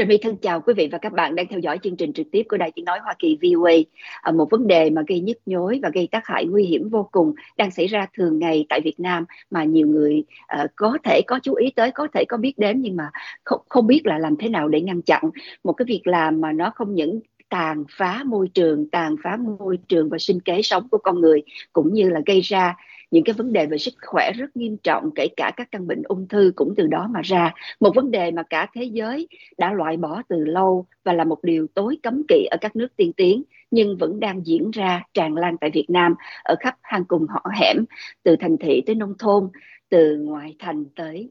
Trà My thân chào quý vị và các bạn đang theo dõi chương trình trực tiếp của Đài Tiếng Nói Hoa Kỳ VOA. À, một vấn đề mà gây nhức nhối và gây tác hại nguy hiểm vô cùng đang xảy ra thường ngày tại Việt Nam mà nhiều người uh, có thể có chú ý tới, có thể có biết đến nhưng mà không, không biết là làm thế nào để ngăn chặn. Một cái việc làm mà nó không những tàn phá môi trường, tàn phá môi trường và sinh kế sống của con người cũng như là gây ra những cái vấn đề về sức khỏe rất nghiêm trọng, kể cả các căn bệnh ung thư cũng từ đó mà ra. Một vấn đề mà cả thế giới đã loại bỏ từ lâu và là một điều tối cấm kỵ ở các nước tiên tiến, nhưng vẫn đang diễn ra, tràn lan tại Việt Nam, ở khắp hang cùng họ hẻm, từ thành thị tới nông thôn, từ ngoại thành tới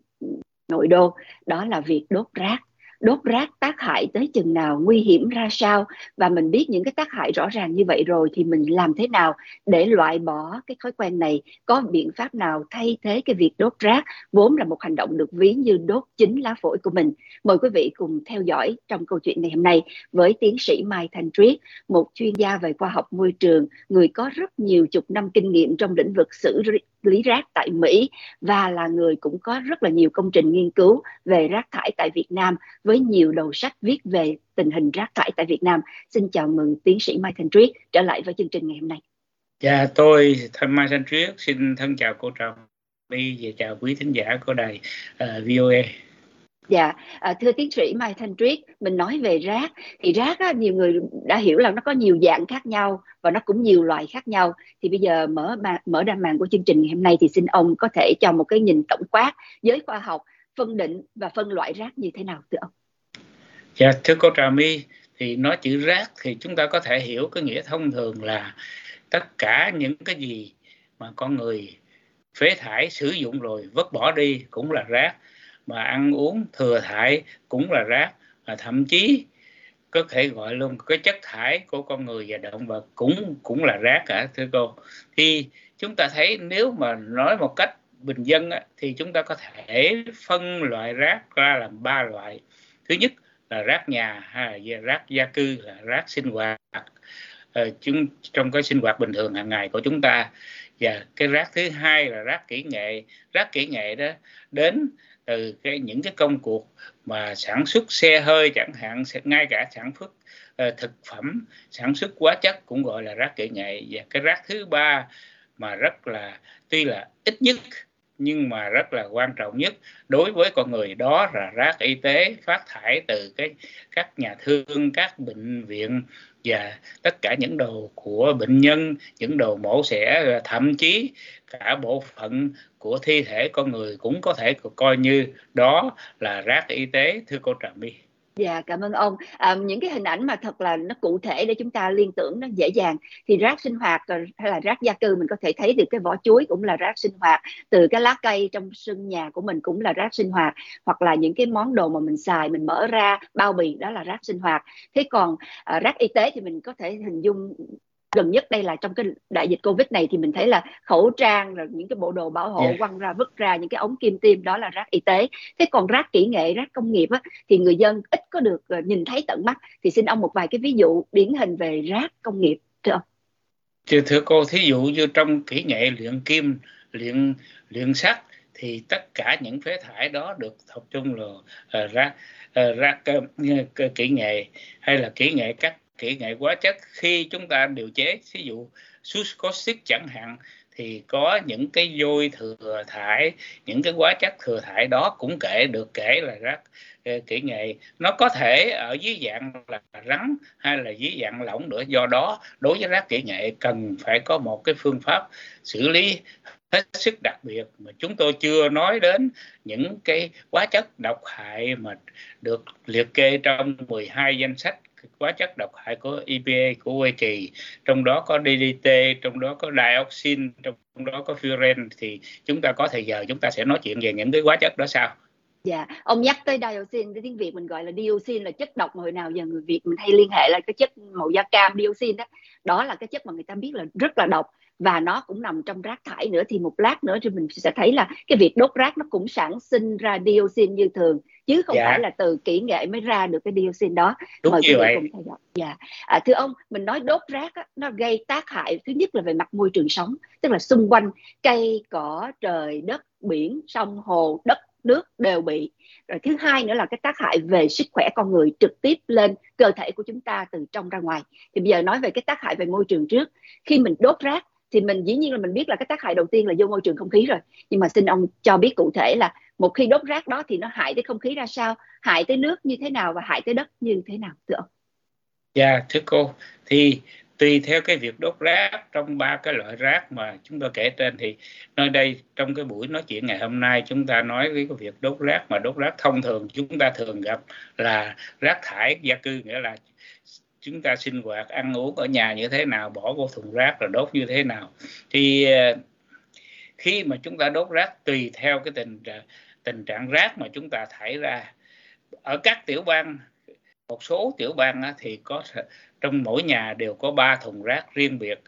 nội đô. Đó là việc đốt rác đốt rác tác hại tới chừng nào, nguy hiểm ra sao. Và mình biết những cái tác hại rõ ràng như vậy rồi thì mình làm thế nào để loại bỏ cái thói quen này? Có biện pháp nào thay thế cái việc đốt rác vốn là một hành động được ví như đốt chính lá phổi của mình? Mời quý vị cùng theo dõi trong câu chuyện ngày hôm nay với tiến sĩ Mai Thành Triết, một chuyên gia về khoa học môi trường, người có rất nhiều chục năm kinh nghiệm trong lĩnh vực xử lý rác tại Mỹ và là người cũng có rất là nhiều công trình nghiên cứu về rác thải tại Việt Nam với nhiều đầu sách viết về tình hình rác thải tại Việt Nam. Xin chào mừng tiến sĩ Mai Thành Triết trở lại với chương trình ngày hôm nay. Dạ, tôi thân Mai Thanh Triết xin thân chào cô Trọng My và chào quý thính giả của đài ờ, uh, VOA. Dạ, à, thưa tiến sĩ Mai Thanh Triết, mình nói về rác thì rác á, nhiều người đã hiểu là nó có nhiều dạng khác nhau và nó cũng nhiều loại khác nhau. Thì bây giờ mở mở ra màn của chương trình ngày hôm nay thì xin ông có thể cho một cái nhìn tổng quát với khoa học phân định và phân loại rác như thế nào thưa ông? Dạ, thưa cô Trà My, thì nói chữ rác thì chúng ta có thể hiểu cái nghĩa thông thường là tất cả những cái gì mà con người phế thải sử dụng rồi vứt bỏ đi cũng là rác mà ăn uống thừa thải cũng là rác. Và thậm chí có thể gọi luôn cái chất thải của con người và động vật cũng cũng là rác cả thưa cô. Thì chúng ta thấy nếu mà nói một cách bình dân thì chúng ta có thể phân loại rác ra làm ba loại. Thứ nhất là rác nhà hay là rác gia cư là rác sinh hoạt. Ờ, chúng trong cái sinh hoạt bình thường hàng ngày của chúng ta. Và cái rác thứ hai là rác kỹ nghệ. Rác kỹ nghệ đó đến từ cái những cái công cuộc mà sản xuất xe hơi chẳng hạn ngay cả sản xuất uh, thực phẩm sản xuất hóa chất cũng gọi là rác kỹ nghệ. Và cái rác thứ ba mà rất là tuy là ít nhất nhưng mà rất là quan trọng nhất đối với con người đó là rác y tế phát thải từ cái các nhà thương các bệnh viện và tất cả những đồ của bệnh nhân, những đồ mổ xẻ thậm chí cả bộ phận của thi thể con người cũng có thể coi như đó là rác y tế, thưa cô Trà My. Dạ cảm ơn ông. À, những cái hình ảnh mà thật là nó cụ thể để chúng ta liên tưởng nó dễ dàng thì rác sinh hoạt hay là rác gia cư mình có thể thấy được cái vỏ chuối cũng là rác sinh hoạt, từ cái lá cây trong sân nhà của mình cũng là rác sinh hoạt hoặc là những cái món đồ mà mình xài mình mở ra bao bì đó là rác sinh hoạt. Thế còn à, rác y tế thì mình có thể hình dung gần nhất đây là trong cái đại dịch covid này thì mình thấy là khẩu trang rồi những cái bộ đồ bảo hộ yeah. quăng ra vứt ra những cái ống kim tiêm đó là rác y tế. Thế còn rác kỹ nghệ rác công nghiệp á, thì người dân ít có được uh, nhìn thấy tận mắt. Thì xin ông một vài cái ví dụ điển hình về rác công nghiệp thưa ông. Thưa, thưa cô thí dụ như trong kỹ nghệ luyện kim luyện luyện sắt thì tất cả những phế thải đó được tập trung là uh, rác uh, rác uh, kỹ nghệ hay là kỹ nghệ cắt kỹ nghệ hóa chất. Khi chúng ta điều chế ví dụ caustic chẳng hạn, thì có những cái vôi thừa thải, những cái hóa chất thừa thải đó cũng kể, được kể là rác ờ, kỹ nghệ. Nó có thể ở dưới dạng là rắn hay là dưới dạng lỏng nữa do đó, đối với rác kỹ nghệ, cần phải có một cái phương pháp xử lý hết sức đặc biệt mà chúng tôi chưa nói đến những cái hóa chất độc hại mà được liệt kê trong 12 danh sách hóa chất độc hại của EPA của Hoa Kỳ trong đó có DDT trong đó có dioxin trong đó có furan thì chúng ta có thời giờ chúng ta sẽ nói chuyện về những cái hóa chất đó sao Dạ, ông nhắc tới dioxin, cái tiếng Việt mình gọi là dioxin là chất độc mà hồi nào giờ người Việt mình hay liên hệ là cái chất màu da cam dioxin đó. Đó là cái chất mà người ta biết là rất là độc và nó cũng nằm trong rác thải nữa. Thì một lát nữa thì mình sẽ thấy là cái việc đốt rác nó cũng sản sinh ra dioxin như thường. Chứ không dạ. phải là từ kỹ nghệ mới ra được cái dioxin đó. Đúng mời quý vị cùng theo dõi. Dạ. À, thưa ông mình nói đốt rác á, nó gây tác hại thứ nhất là về mặt môi trường sống. Tức là xung quanh cây cỏ trời đất biển sông hồ đất nước đều bị. Rồi thứ hai nữa là cái tác hại về sức khỏe con người trực tiếp lên cơ thể của chúng ta từ trong ra ngoài. Thì bây giờ nói về cái tác hại về môi trường trước. Khi mình đốt rác thì mình dĩ nhiên là mình biết là cái tác hại đầu tiên là vô môi trường không khí rồi. Nhưng mà xin ông cho biết cụ thể là một khi đốt rác đó thì nó hại tới không khí ra sao hại tới nước như thế nào và hại tới đất như thế nào thưa ông? Dạ yeah, thưa cô thì tùy theo cái việc đốt rác trong ba cái loại rác mà chúng tôi kể trên thì nơi đây trong cái buổi nói chuyện ngày hôm nay chúng ta nói với cái việc đốt rác mà đốt rác thông thường chúng ta thường gặp là rác thải gia cư nghĩa là chúng ta sinh hoạt, ăn uống ở nhà như thế nào, bỏ vô thùng rác rồi đốt như thế nào. Thì ờ, khi mà chúng ta đốt rác tùy theo cái tình tình trạng rác mà chúng ta thải ra. Ở các tiểu bang, một số tiểu bang thì có trong mỗi nhà đều có ba thùng rác riêng biệt.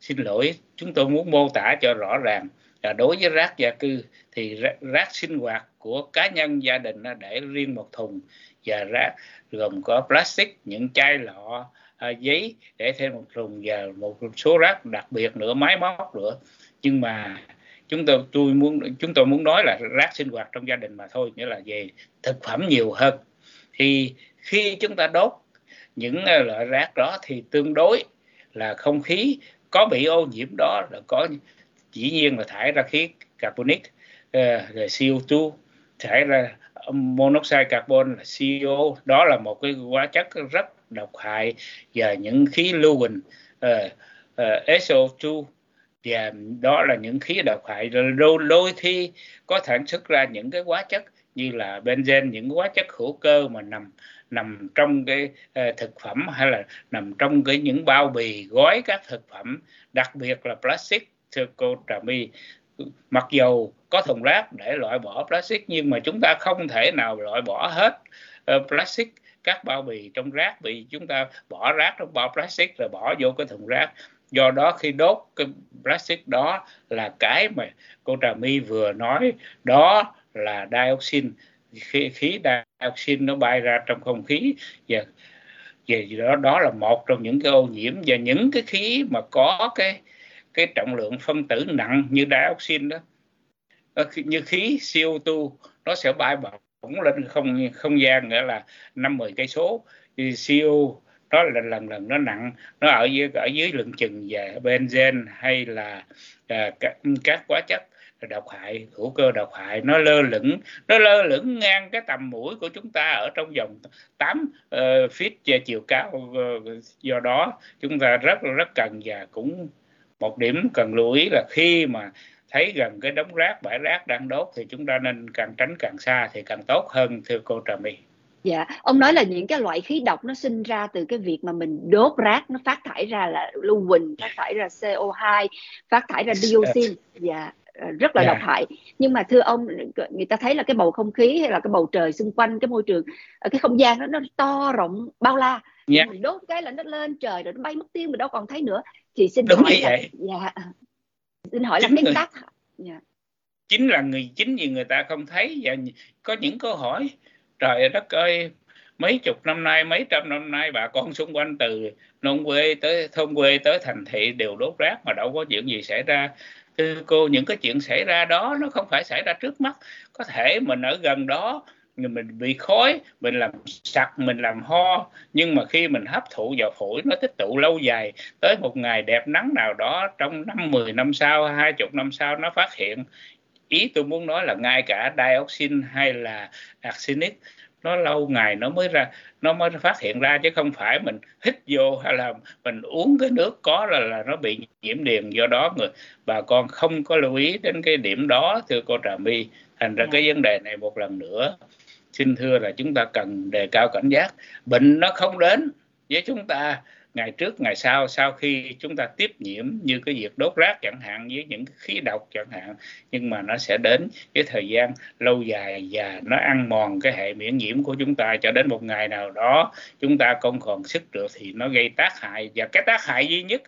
Xin lỗi, chúng tôi muốn mô tả cho rõ ràng là đối với rác gia cư thì rác sinh hoạt của cá nhân gia đình để riêng một thùng và rác gồm có plastic những chai lọ à, giấy để thêm một thùng và một số rác đặc biệt nữa máy móc nữa. Nhưng mà chúng tôi tôi muốn chúng tôi muốn nói là rác sinh hoạt trong gia đình mà thôi nghĩa là về thực phẩm nhiều hơn. Thì khi chúng ta đốt những à, loại rác đó thì tương đối là không khí có bị ô nhiễm đó là có dĩ nhiên là thải ra khí carbonic à, uh, CO2 thải ra monoxide carbon là CO đó là một cái hóa chất rất độc hại và những khí lưu huỳnh uh, uh, SO2 và đó là những khí độc hại đôi, đôi khi có sản xuất ra những cái hóa chất như là benzen những hóa chất hữu cơ mà nằm nằm trong cái uh, thực phẩm hay là nằm trong cái những bao bì gói các thực phẩm đặc biệt là plastic thưa cô Trà My mặc dù có thùng rác để loại bỏ plastic nhưng mà chúng ta không thể nào loại bỏ hết uh, plastic các bao bì trong rác. Vì chúng ta bỏ rác trong bao plastic rồi bỏ vô cái thùng rác. Do đó khi đốt cái plastic đó là cái mà cô Trà My vừa nói đó là dioxin. Khí, khí dioxin nó bay ra trong không khí và về đó đó là một trong những cái ô nhiễm và những cái khí mà có cái cái trọng lượng phân tử nặng như dioxin đó. Ờ, như khí CO2 nó sẽ bay bổng lên không không gian nghĩa là năm mười cây số. Thì CO đó là lần lần nó nặng nó ở dưới ở dưới lượng chừng về benzen hay là à, các, các hóa chất độc hại hữu cơ độc hại. Nó lơ lửng nó lơ lửng ngang cái tầm mũi của chúng ta ở trong vòng 8 uh, ờ, feet chiều cao uh, do đó chúng ta rất rất cần và cũng một điểm cần lưu ý là khi mà thấy gần cái đống rác bãi rác đang đốt thì chúng ta nên càng tránh càng xa thì càng tốt hơn thưa cô Trà My. Dạ, ông nói là những cái loại khí độc nó sinh ra từ cái việc mà mình đốt rác nó phát thải ra là lưu huỳnh, phát thải ra CO2, phát thải ra dioxin. Dạ, ờ, rất là yeah. độc hại nhưng mà thưa ông người ta thấy là cái bầu không khí hay là cái bầu trời xung quanh cái môi trường cái không gian đó nó to rộng bao la yeah. mình đốt cái là nó lên trời rồi nó bay mất tiêu mình đâu còn thấy nữa thì xin Đúng hỏi là vậy. dạ xin hỏi chính là cái tác dạ. chính là người chính vì người ta không thấy và có những câu hỏi trời đất ơi mấy chục năm nay mấy trăm năm nay bà con xung quanh từ nông quê tới thôn quê tới thành thị đều đốt rác mà đâu có chuyện gì xảy ra thưa cô những cái chuyện xảy ra đó nó không phải xảy ra trước mắt có thể mình ở gần đó mình bị khói mình làm sặc mình làm ho. Nhưng mà khi mình hấp thụ vào phổi nó tích tụ lâu dài. Tới một ngày đẹp nắng nào đó trong năm 10 năm sau hai chục năm sau nó phát hiện. Ý tôi muốn nói là ngay cả dioxin hay là arsenic nó lâu ngày nó mới ra nó mới phát hiện ra chứ không phải mình hít vô hay là mình uống cái nước có là là nó bị nhiễm điền do đó người bà con không có lưu ý đến cái điểm đó thưa cô Trà My. Thành ra dạ. cái vấn đề này một lần nữa xin thưa là chúng ta cần đề cao cảnh giác. Bệnh nó không đến với chúng ta ngày trước ngày sau sau khi chúng ta tiếp nhiễm như cái việc đốt rác chẳng hạn với những khí độc chẳng hạn nhưng mà nó sẽ đến cái thời gian lâu dài và nó ăn mòn cái hệ miễn nhiễm của chúng ta cho đến một ngày nào đó. Chúng ta không còn sức được thì nó gây tác hại và cái tác hại duy nhất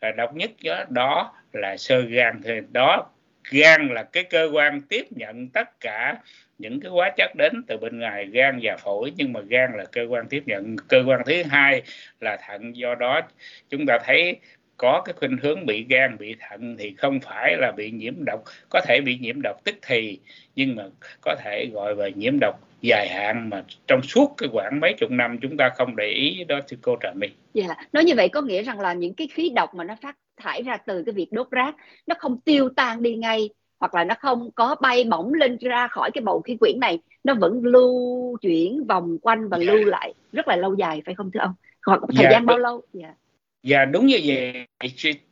là độc nhất đó, đó là sơ gan thì đó gan là cái cơ quan tiếp nhận tất cả những cái hóa chất đến từ bên ngoài gan và phổi nhưng mà gan là cơ quan tiếp nhận cơ quan thứ hai là thận do đó chúng ta thấy có cái khuynh hướng bị gan bị thận thì không phải là bị nhiễm độc có thể bị nhiễm độc tức thì nhưng mà có thể gọi về nhiễm độc dài hạn mà trong suốt cái khoảng mấy chục năm chúng ta không để ý đó thưa cô Trà My. Dạ, yeah. nói như vậy có nghĩa rằng là những cái khí độc mà nó phát thải ra từ cái việc đốt rác nó không tiêu tan đi ngay hoặc là nó không có bay bổng lên ra khỏi cái bầu khí quyển này nó vẫn lưu chuyển vòng quanh và lưu lại rất là lâu dài phải không thưa ông? Hoặc thời dạ, gian bao lâu? Dạ. Và đúng như vậy.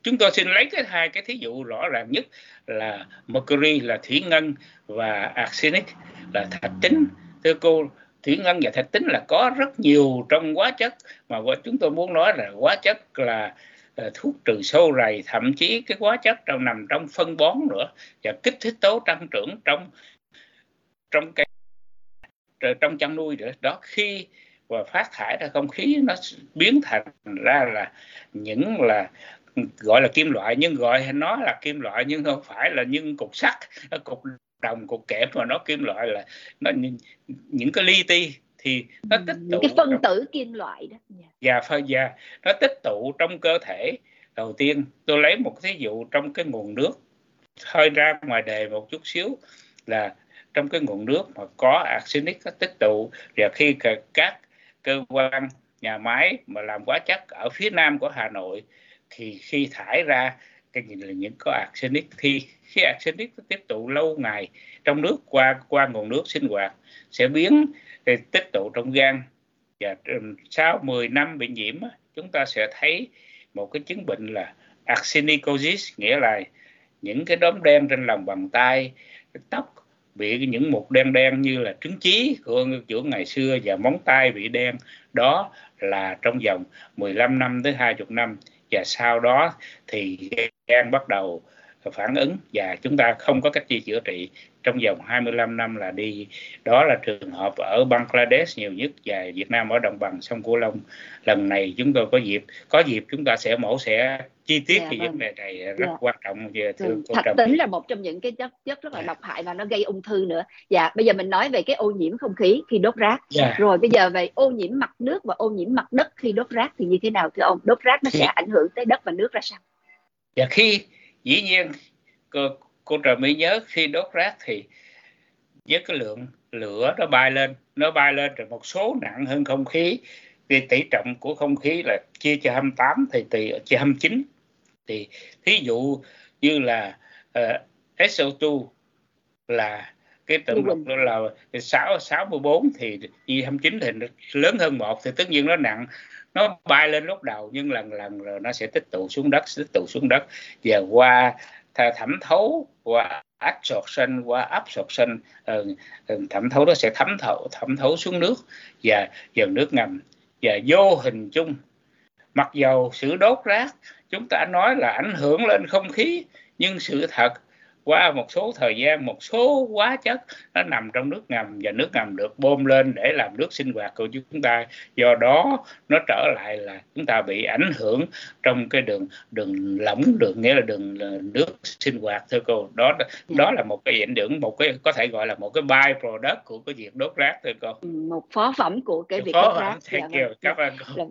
Chúng tôi xin lấy cái hai cái thí dụ rõ ràng nhất là mercury là thủy ngân và arsenic là thạch tín. Thưa cô thủy ngân và thạch tín là có rất nhiều trong hóa chất mà chúng tôi muốn nói là hóa chất là Ờ, thuốc trừ sâu rầy, thậm chí cái hóa chất trong nằm trong phân bón nữa và kích thích tố tăng trưởng trong trong cây ờ, trong chăn nuôi nữa. Đó, khi và phát thải ra không khí nó biến thành ra là những là, gọi là kim loại, nhưng gọi nó là kim loại nhưng không phải là những cục sắt, cục đồng, cục kẽm mà nó kim loại là nó những cái li ti thì nó tích tụ cái phân tử kim loại đó dạ. và phân và nó tích tụ trong cơ thể. Đầu tiên tôi lấy một thí dụ trong cái nguồn nước. Hơi ra ngoài đề một chút xíu là trong cái nguồn nước mà có arsenic có tích tụ. Và khi các cơ quan nhà máy mà làm hóa chất ở phía nam của Hà Nội thì khi thải ra cái là những có arsenic. Thì khi arsenic nó tiếp tụ lâu ngày trong nước qua qua nguồn nước sinh hoạt sẽ biến tích tụ trong gan. Và sau 10 năm bị nhiễm chúng ta sẽ thấy một cái chứng bệnh là arsenicosis, nghĩa là những cái đốm đen trên lòng bàn tay, tóc bị những mụn đen đen như là trứng chí của chỗ ngày xưa và móng tay bị đen. Đó là trong vòng 15 năm tới 20 năm. Và sau đó thì gan bắt đầu phản ứng và chúng ta không có cách gì chữa trị trong vòng 25 năm là đi đó là trường hợp ở Bangladesh nhiều nhất và Việt Nam ở đồng bằng sông Cửu Long lần này chúng tôi có dịp có dịp chúng ta sẽ mổ sẽ chi tiết dạ, thì vâng. vấn đề này rất dạ. quan trọng về thưa ừ, cô thạch tính là một trong những cái chất chất rất là dạ. độc hại và nó gây ung thư nữa dạ bây giờ mình nói về cái ô nhiễm không khí khi đốt rác dạ. rồi bây giờ về ô nhiễm mặt nước và ô nhiễm mặt đất khi đốt rác thì như thế nào thưa ông đốt rác nó sẽ ảnh hưởng tới đất và nước ra sao dạ khi dĩ nhiên cô, trà mỹ nhớ khi đốt rác thì với cái lượng lửa nó bay lên nó bay lên rồi một số nặng hơn không khí. Vì tỷ trọng của không khí là chia cho 28 thì tỷ chia 29 thì thí dụ như là uh, SO2 là cái tượng mục đó là 6 64 thì chia 29 thì nó lớn hơn một thì tất nhiên nó nặng. Nó bay lên lúc đầu nhưng lần lần rồi nó sẽ tích tụ xuống đất tích tụ xuống đất. Và qua thẩm thấu qua absorption qua absorption ờ, ờ, thẩm thấu nó sẽ thấm thấu, thẩm thấu xuống nước và vào nước ngầm và vô hình chung. Mặc dầu sự đốt rác, chúng ta nói là ảnh hưởng lên không khí, nhưng sự thật qua một số thời gian một số hóa chất nó nằm trong nước ngầm và nước ngầm được bơm lên để làm nước sinh hoạt của chúng ta do đó nó trở lại là chúng ta bị ảnh hưởng trong cái đường đường lỏng đường nghĩa là đường nước sinh hoạt thưa cô đó đó là một cái ảnh hưởng một cái có thể gọi là một cái by product của cái việc đốt rác thưa cô ừ, một phó phẩm của cái việc phó đốt rác dạ, kiểu, vâng. cảm ơn cô. Là,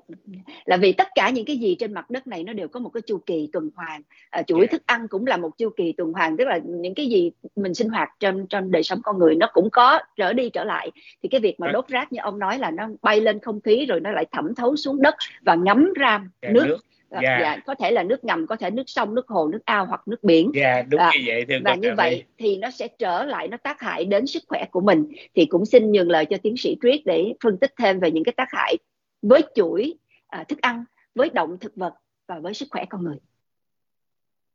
là vì tất cả những cái gì trên mặt đất này nó đều có một cái chu kỳ tuần hoàn à, chuỗi yeah. Dạ. thức ăn cũng là một chu kỳ tuần hoàn tức là những cái gì mình sinh hoạt trong trong đời sống con người nó cũng có trở đi trở lại thì cái việc mà đốt rác như ông nói là nó bay lên không khí rồi nó lại thẩm thấu xuống đất và ngấm ra dạ, nước, nước. Yeah. Dạ, có thể là nước ngầm có thể nước sông nước hồ nước ao hoặc nước biển dạ đúng à, như vậy và như vậy đi. thì nó sẽ trở lại nó tác hại đến sức khỏe của mình thì cũng xin nhường lời cho tiến sĩ Triết để phân tích thêm về những cái tác hại với chuỗi à, thức ăn với động thực vật và với sức khỏe con người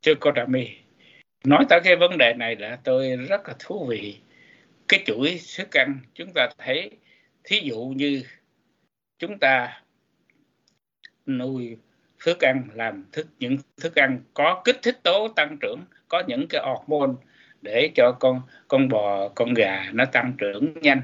chưa có Trà My nói tới cái vấn đề này là tôi rất là thú vị cái chuỗi thức ăn chúng ta thấy. Thí dụ như chúng ta nuôi thức ăn làm thức những thức ăn có kích thích tố tăng trưởng có những cái hormone để cho con con bò con gà nó tăng trưởng nhanh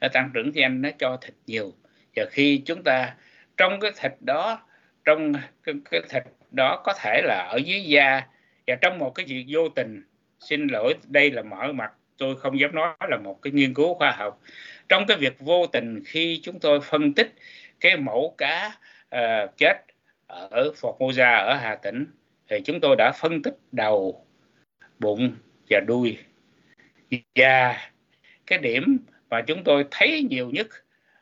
nó tăng trưởng nhanh nó cho thịt nhiều. Và khi chúng ta trong cái thịt đó trong cái, cái thịt đó có thể là ở dưới da và trong một cái việc vô tình xin lỗi đây là mở mặt tôi không dám nói là một cái nghiên cứu khoa học. Trong cái việc vô tình khi chúng tôi phân tích cái mẫu cá uh, chết ở Formosa ở Hà Tĩnh thì chúng tôi đã phân tích đầu bụng và đuôi. Và cái điểm mà chúng tôi thấy nhiều nhất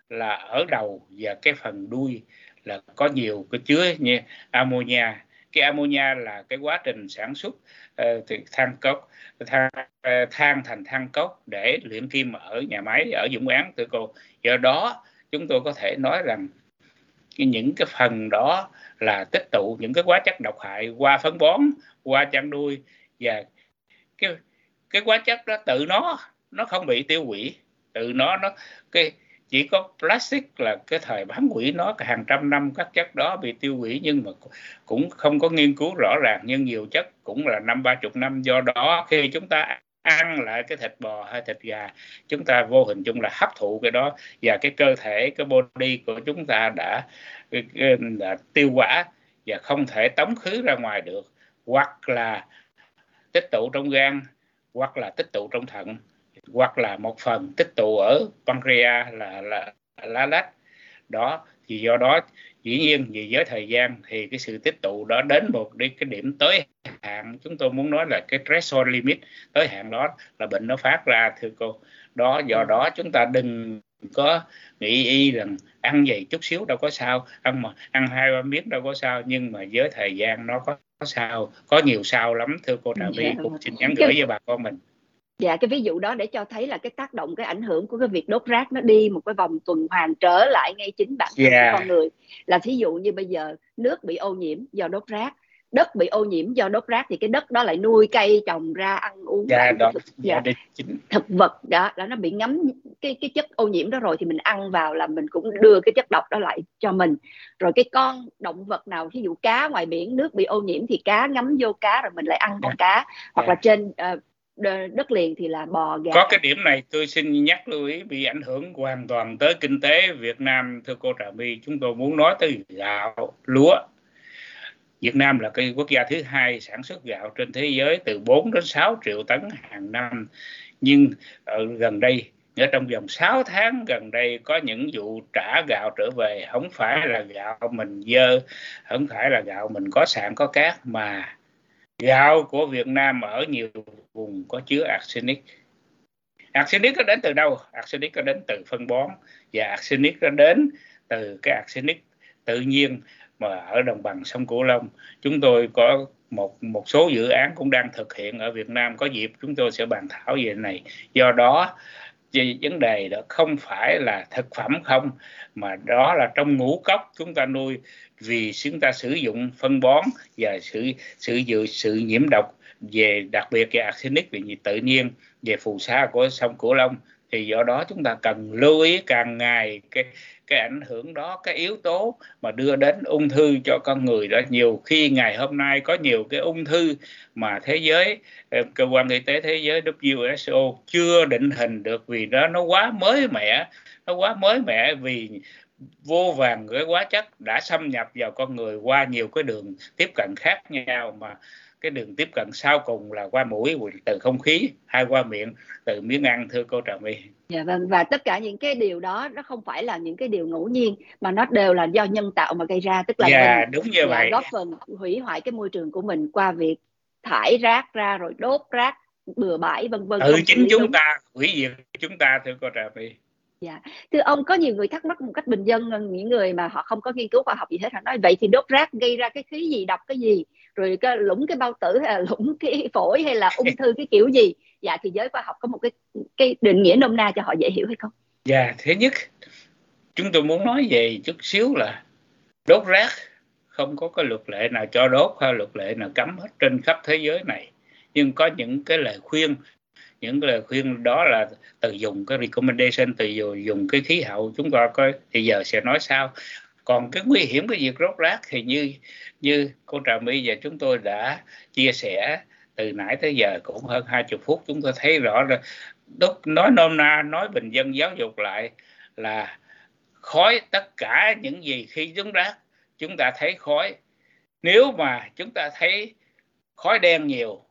là ở đầu và cái phần đuôi là có nhiều cái chứa như ammonia cái ammonia là cái quá trình sản xuất uh, than cốc than, uh, than thành than cốc để luyện kim ở nhà máy ở Dũng Án từ cô do đó chúng tôi có thể nói rằng những cái phần đó là tích tụ những cái hóa chất độc hại qua phân bón qua chăn nuôi và cái cái hóa chất đó tự nó nó không bị tiêu hủy tự nó nó cái chỉ có plastic là cái thời bán quỷ nó hàng trăm năm các chất đó bị tiêu hủy nhưng mà cũng không có nghiên cứu rõ ràng nhưng nhiều chất cũng là năm ba chục năm. Do đó khi chúng ta ăn lại cái thịt bò hay thịt gà chúng ta vô hình chung là hấp thụ cái đó và cái cơ thể cái body của chúng ta đã, ờ, đã tiêu hóa và không thể tống khứ ra ngoài được. Hoặc là tích tụ trong gan hoặc là tích tụ trong thận hoặc là một phần tích tụ ở pancreas là là lá lách đó thì do đó dĩ nhiên vì với thời gian thì cái sự tích tụ đó đến một đi cái điểm tới hạn chúng tôi muốn nói là cái threshold limit tới hạn đó là bệnh nó phát ra thưa cô. Đó do đó chúng ta đừng có nghĩ y rằng ăn vậy chút xíu đâu có sao ăn mà ăn hai ba miếng đâu có sao nhưng mà với thời gian nó có sao có nhiều sao lắm thưa cô. Trà my cũng xin nhắn gửi với bà con mình dạ cái ví dụ đó để cho thấy là cái tác động cái ảnh hưởng của cái việc đốt rác nó đi một cái vòng tuần hoàn trở lại ngay chính bản thân yeah. con người là thí dụ như bây giờ nước bị ô nhiễm do đốt rác đất bị ô nhiễm do đốt rác thì cái đất đó lại nuôi cây trồng ra ăn uống dạ, đó, thực, dạ, dạ, thực vật đó đó nó bị ngấm cái cái chất ô nhiễm đó rồi thì mình ăn vào là mình cũng đưa cái chất độc đó lại cho mình rồi cái con động vật nào ví dụ cá ngoài biển nước bị ô nhiễm thì cá ngấm vô cá rồi mình lại ăn con dạ. cá hoặc dạ. là trên uh, đất liền thì là bò gà. Có cái điểm này tôi xin nhắc lưu ý, bị ảnh hưởng hoàn toàn tới kinh tế Việt Nam, thưa cô Trà My. Chúng tôi muốn nói tới gạo, lúa. Việt Nam là cái quốc gia thứ hai sản xuất gạo trên thế giới, từ 4 đến 6 triệu tấn hàng năm. Nhưng ở gần đây, ở trong vòng 6 tháng gần đây, có những vụ trả gạo trở về. Không phải là gạo mình dơ, không phải là gạo mình có sạn có cát, mà gạo của Việt Nam ở nhiều vùng có chứa arsenic. Arsenic nó đến từ đâu? Arsenic nó đến từ phân bón, và arsenic nó đến từ cái arsenic tự nhiên mà ở đồng bằng sông Cửu Long. Chúng tôi có một một số dự án cũng đang thực hiện ở Việt Nam. Có dịp chúng tôi sẽ bàn thảo về này. Do đó vấn đề đó không phải là thực phẩm không, mà đó là trong ngũ cốc chúng ta nuôi vì chúng ta sử dụng phân bón và sự sự dự sự nhiễm độc về đặc biệt về arsenic về nhiệt tự nhiên về phù sa của sông Cửu Long. Thì do đó chúng ta cần lưu ý càng ngày cái cái ảnh hưởng đó, cái yếu tố mà đưa đến ung thư cho con người đó. Nhiều khi ngày hôm nay có nhiều cái ung thư mà thế giới ờ, cơ quan y tế thế giới WHO chưa định hình được vì đó, nó quá mới mẻ, nó quá mới mẻ vì vô vàng cái hóa chất đã xâm nhập vào con người qua nhiều cái đường tiếp cận khác nhau mà cái đường tiếp cận sau cùng là qua mũi từ không khí hay qua miệng từ miếng ăn thưa cô trà my. Dạ vâng và tất cả những cái điều đó nó không phải là những cái điều ngẫu nhiên mà nó đều là do nhân tạo mà gây ra tức là dạ, mình đúng như vậy. góp phần hủy hoại cái môi trường của mình qua việc thải rác ra rồi đốt rác bừa bãi vân vân ừ chính chúng đúng. ta hủy diệt chúng ta thưa cô trà my Dạ. Thưa ông, có nhiều người thắc mắc một cách bình dân những người mà họ không có nghiên cứu khoa học gì hết. Họ nói, vậy thì đốt rác gây ra cái khí gì, độc cái gì? Rồi cái lũng cái bao tử hay à, là lũng cái phổi hay là ung thư cái kiểu gì? Dạ thì giới khoa học có một cái cái định nghĩa nôm na cho họ dễ hiểu hay không? Dạ thứ nhất, chúng tôi muốn nói về chút xíu là đốt rác không có cái luật lệ nào cho đốt hay luật lệ nào cấm hết trên khắp thế giới này. Nhưng có những cái lời khuyên những lời khuyên đó là từ dùng cái recommendation từ dùng cái khí hậu chúng ta coi thì giờ sẽ nói sao. Còn cái nguy hiểm cái việc rốt rác thì như như cô trà my và chúng tôi đã chia sẻ từ nãy tới giờ cũng hơn hai chục phút, chúng tôi thấy rõ rồi đúc nói nôm na, nói bình dân, giáo dục lại là khói tất cả những gì khi chúng rác, chúng ta thấy khói. Nếu mà chúng ta thấy khói đen nhiều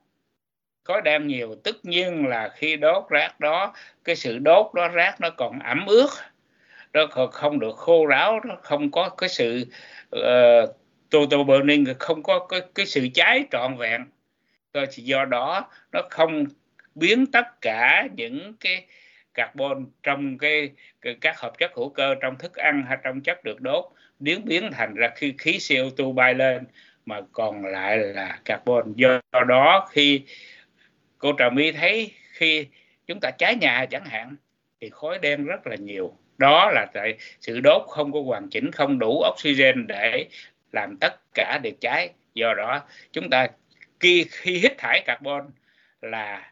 khói đen nhiều. Tất nhiên là khi đốt rác đó cái sự đốt đó rác nó còn ẩm ướt. Nó không được khô ráo nó không có cái sự ờ, uh, total burning không có cái, cái sự cháy trọn vẹn. Rồi thì do đó nó không biến tất cả những cái carbon trong cái, cái các hợp chất hữu cơ trong thức ăn hay trong chất được đốt biến biến thành ra khi khí CO2 bay lên mà còn lại là carbon. Do đó khi cô trà my thấy khi chúng ta cháy nhà chẳng hạn thì khói đen rất là nhiều. Đó là tại sự đốt không có hoàn chỉnh không đủ oxygen để làm tất cả được cháy. Do đó chúng ta khi, khi hít thải carbon là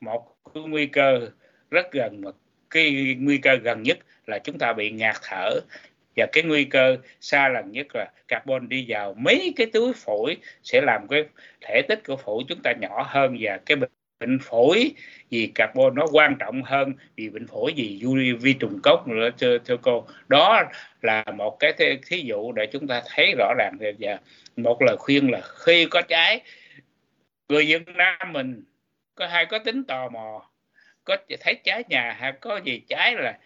một cái nguy cơ rất gần một cái nguy cơ gần nhất là chúng ta bị ngạt thở. Và cái nguy cơ xa lần nhất là carbon đi vào mấy cái túi phổi sẽ làm cái thể tích của phổi chúng ta nhỏ hơn và cái bệnh phổi vì carbon nó quan trọng hơn vì bệnh phổi vì vi trùng cốc nữa thưa, thưa cô. Đó là một cái thí dụ để chúng ta thấy rõ ràng và một lời khuyên là khi có cháy người Việt Nam mình có hay có tính tò mò có thấy cháy nhà hay có gì cháy là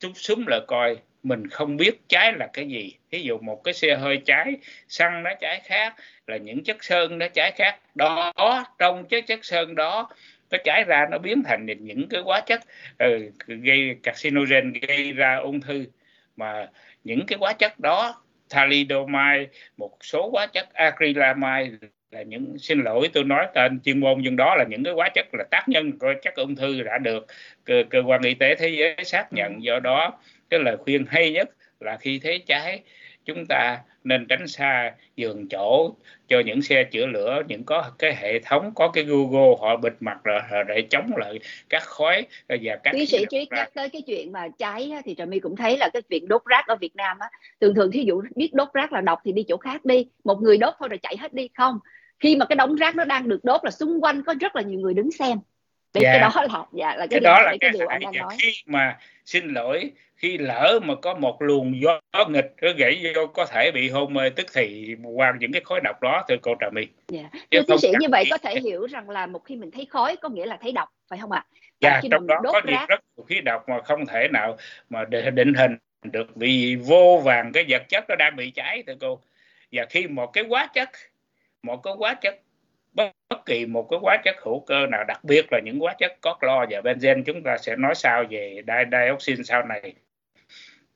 chút súng là coi mình không biết cháy là cái gì. Ví dụ một cái xe hơi cháy xăng nó cháy khác là những chất sơn nó cháy khác. Đó trong chất chất sơn đó nó cháy ra nó biến thành những cái hóa chất uh, gây carcinogen gây ra ung thư. Mà những cái hóa chất đó thalidomide một số hóa chất acrylamide là những xin lỗi tôi nói tên chuyên môn nhưng đó là những cái hóa chất là tác nhân của chất ung thư đã được cơ, cơ quan y tế thế giới xác nhận. Do đó cái lời khuyên hay nhất là khi thấy cháy chúng ta nên tránh xa giường chỗ cho những xe chữa lửa những có cái hệ thống có cái Google họ bịt mặt rồi để chống lại các khói và các tiến sĩ trí nhắc tới cái chuyện mà cháy thì trà my cũng thấy là cái chuyện đốt rác ở Việt Nam á thường thường thí dụ biết đốt rác là độc thì đi chỗ khác đi một người đốt thôi rồi chạy hết đi. Không khi mà cái đống rác nó đang được đốt là xung quanh có rất là nhiều người đứng xem Đấy, dạ. cái đó là dạ là cái, cái điều, đó là cái, cái điều anh đang nói. Khi mà xin lỗi khi lỡ mà có một luồng gió nghịch nó gãy vô có thể bị hôn mê tức thì qua những cái khói độc đó thưa cô trà my. Dạ. thưa tiến sĩ như vậy có thể hiểu rằng là một khi mình thấy khói có nghĩa là thấy độc phải không ạ? Dạ trong đó có rác... rất nhiều khí độc mà không thể nào mà định hình được vì vô vàng cái vật chất nó đang bị cháy thưa cô. Và khi một cái hóa chất một cái hóa chất bất kỳ một cái hóa chất hữu cơ nào đặc biệt là những hóa chất có clo và benzen chúng ta sẽ nói sau về dioxin sau này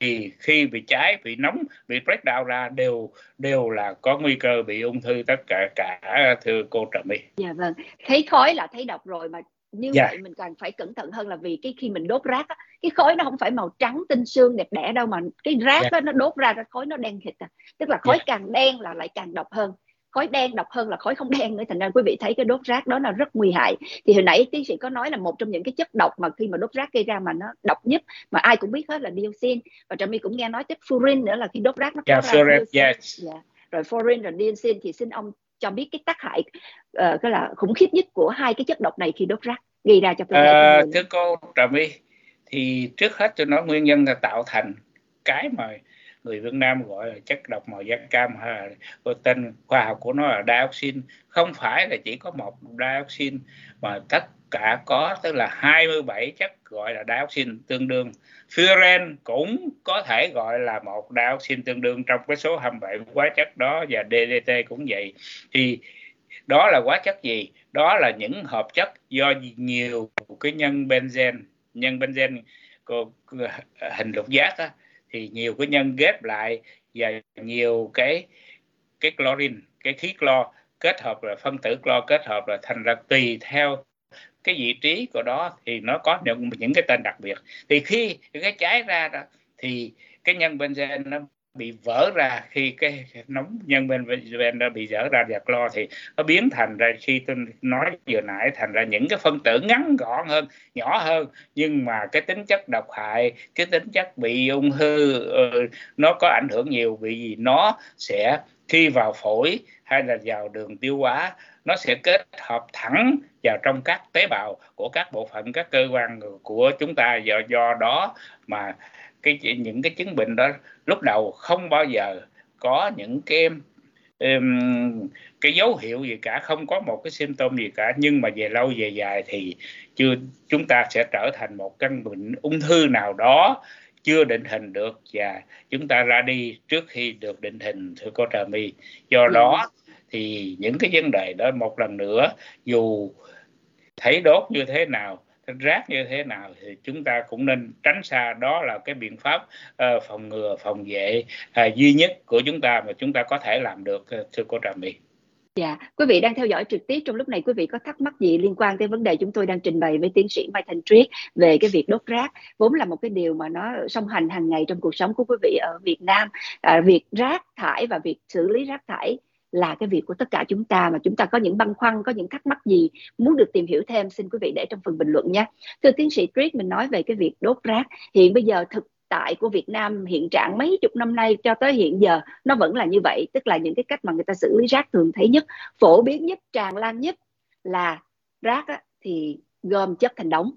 thì khi bị cháy bị nóng bị breakdown ra đều đều là có nguy cơ bị ung thư tất cả cả thưa cô trợ my dạ vâng thấy khói là thấy độc rồi mà như dạ. vậy mình càng phải cẩn thận hơn là vì cái khi mình đốt rác á, cái khói nó không phải màu trắng tinh xương đẹp đẽ đâu mà cái rác dạ. đó nó đốt ra ra khói nó đen thịt à tức là khói dạ. càng đen là lại càng độc hơn khói đen độc hơn là khói không đen nữa. Thành ra quý vị thấy cái đốt rác đó là rất nguy hại. Thì hồi nãy tiến sĩ có nói là một trong những cái chất độc mà khi mà đốt rác gây ra mà nó độc nhất mà ai cũng biết hết là dioxin. Và trà my cũng nghe nói chất furin nữa là khi đốt rác nó có yeah, ra furin, yes. yeah. rồi furin rồi dioxin thì xin ông cho biết cái tác hại uh, cái là khủng khiếp nhất của hai cái chất độc này khi đốt rác gây ra cho cơ thể uh, thưa cô trà my thì trước hết tôi nói nguyên nhân là tạo thành cái mà người Việt Nam gọi là chất độc màu da cam hay là tên khoa học của nó là dioxin. Không phải là chỉ có một dioxin mà tất cả có tức là 27 chất gọi là dioxin tương đương. Furan cũng có thể gọi là một dioxin tương đương trong cái số 27 hóa chất đó và DDT cũng vậy. Thì đó là hóa chất gì? Đó là những hợp chất do nhiều cái nhân benzen nhân benzen hình lục giác á, thì nhiều cái nhân ghép lại và nhiều cái cái chlorine, cái khí clo kết hợp là phân tử clo kết hợp là thành ra tùy theo cái vị trí của đó thì nó có những những cái tên đặc biệt. Thì khi cái cháy ra đó thì cái nhân benzen nó bị vỡ ra khi cái nóng nhân bên bên nó bị vỡ ra và clo thì nó biến thành ra khi tôi nói vừa nãy, thành ra những cái phân tử ngắn gọn hơn, nhỏ hơn. Nhưng mà cái tính chất độc hại, cái tính chất bị ung thư ừ, nó có ảnh hưởng nhiều vì nó sẽ khi vào phổi hay là vào đường tiêu hóa, nó sẽ kết hợp thẳng vào trong các tế bào của các bộ phận, các cơ quan của chúng ta do do đó mà cái những cái chứng bệnh đó lúc đầu không bao giờ có những cái um, cái dấu hiệu gì cả không có một cái symptom gì cả. Nhưng mà về lâu về dài thì chưa chúng ta sẽ trở thành một căn bệnh ung thư nào đó chưa định hình được. Và chúng ta ra đi trước khi được định hình thưa cô Trà My. Do ừ. đó thì những cái vấn đề đó một lần nữa dù thấy đốt như thế nào rác như thế nào thì chúng ta cũng nên tránh xa đó là cái biện pháp uh, phòng ngừa phòng vệ uh, duy nhất của chúng ta mà chúng ta có thể làm được ờ, thưa cô Trà My. Dạ, quý vị đang theo dõi trực tiếp trong lúc này quý vị có thắc mắc gì liên quan tới vấn đề chúng tôi đang trình bày với tiến sĩ Mai Thành Triết về cái việc đốt rác vốn là một cái điều mà nó song hành hàng ngày trong cuộc sống của quý vị ở Việt Nam à, việc rác thải và việc xử lý rác thải là cái việc của tất cả chúng ta mà chúng ta có những băn khoăn có những thắc mắc gì muốn được tìm hiểu thêm xin quý vị để trong phần bình luận nhé. Thưa tiến sĩ Triết mình nói về cái việc đốt rác. Hiện bây giờ thực tại của Việt Nam hiện trạng mấy chục năm nay cho tới hiện giờ nó vẫn là như vậy tức là những cái cách mà người ta xử lý rác thường thấy nhất phổ biến nhất tràn lan nhất là rác á, thì gom chất thành đống.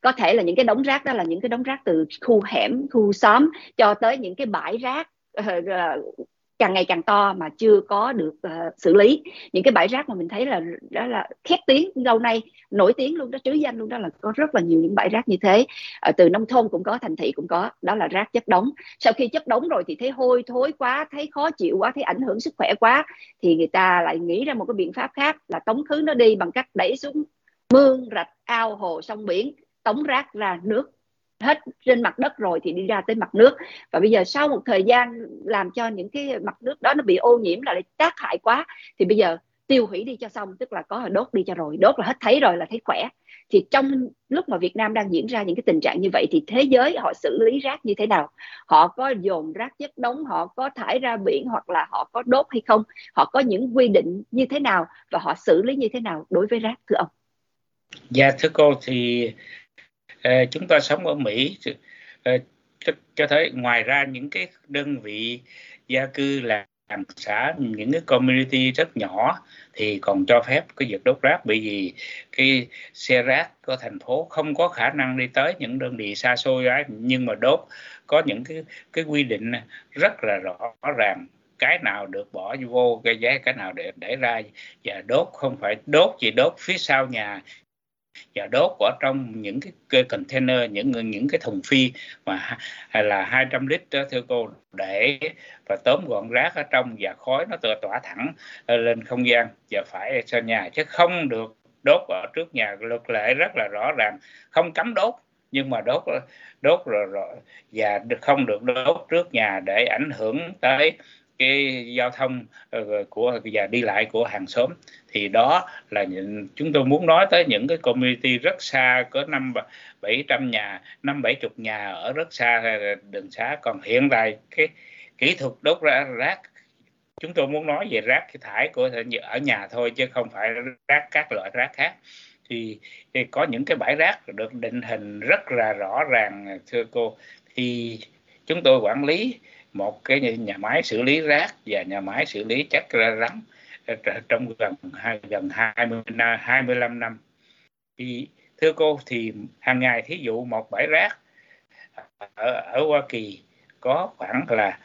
Có thể là những cái đống rác đó là những cái đống rác từ khu hẻm khu xóm cho tới những cái bãi rác ờ, càng ngày càng to mà chưa có được uh, xử lý. Những cái bãi rác mà mình thấy là đó là khét tiếng lâu nay nổi tiếng luôn đó trứ danh luôn đó là có rất là nhiều những bãi rác như thế. Uh, từ nông thôn cũng có thành thị cũng có đó là rác chất đóng sau khi chất đóng rồi thì thấy hôi thối quá thấy khó chịu quá thấy ảnh hưởng sức khỏe quá thì người ta lại nghĩ ra một cái biện pháp khác là tống khứ nó đi bằng cách đẩy xuống mương rạch ao hồ sông biển tống rác ra nước hết trên mặt đất rồi thì đi ra tới mặt nước. Và bây giờ sau một thời gian làm cho những cái mặt nước đó nó bị ô nhiễm là tác hại quá, thì bây giờ tiêu hủy đi cho xong, tức là có là đốt đi cho rồi, đốt là hết thấy rồi, là thấy khỏe. Thì trong lúc mà Việt Nam đang diễn ra những cái tình trạng như vậy thì thế giới họ xử lý rác như thế nào? Họ có dồn rác chất đóng, họ có thải ra biển hoặc là họ có đốt hay không? Họ có những quy định như thế nào và họ xử lý như thế nào đối với rác, thưa ông? Dạ thưa cô, thì chúng ta sống ở Mỹ cho, cho thấy ngoài ra những cái đơn vị gia cư là làng xã những cái community rất nhỏ thì còn cho phép cái việc đốt rác bởi vì cái xe rác của thành phố không có khả năng đi tới những đơn vị xa xôi ấy. Nhưng mà đốt có những cái cái quy định rất là rõ ràng cái nào được bỏ vô cái giá cái nào để để ra và đốt không phải đốt chỉ đốt phía sau nhà và đốt ở trong những cái container những những cái thùng phi mà hay là 200 lít đó thưa cô để và tóm gọn rác ở trong và khói nó tựa tỏa thẳng ờ, lên không gian và phải cho nhà chứ không được đốt ở trước nhà. Luật lệ rất là rõ ràng không cấm đốt nhưng mà đốt đốt rồi, rồi và không được đốt trước nhà để ảnh hưởng tới cái giao thông ờ, của và đi lại của hàng xóm. Thì đó là những, chúng tôi muốn nói tới những cái community rất xa có năm bảy trăm nhà năm bảy chục nhà ở rất xa đường xá. Còn hiện tại cái kỹ thuật đốt ra rác chúng tôi muốn nói về rác thải của ở nhà thôi chứ không phải rác các loại rác khác. Thì, thì có những cái bãi rác được định hình rất là rõ ràng thưa cô. Thì chúng tôi quản lý một cái nhà máy xử lý rác và nhà máy xử lý chất rắn ờ, trong gần hai gần 20 25 năm. Thì thưa cô thì hàng ngày thí dụ một bãi rác ở, ở Hoa Kỳ có khoảng là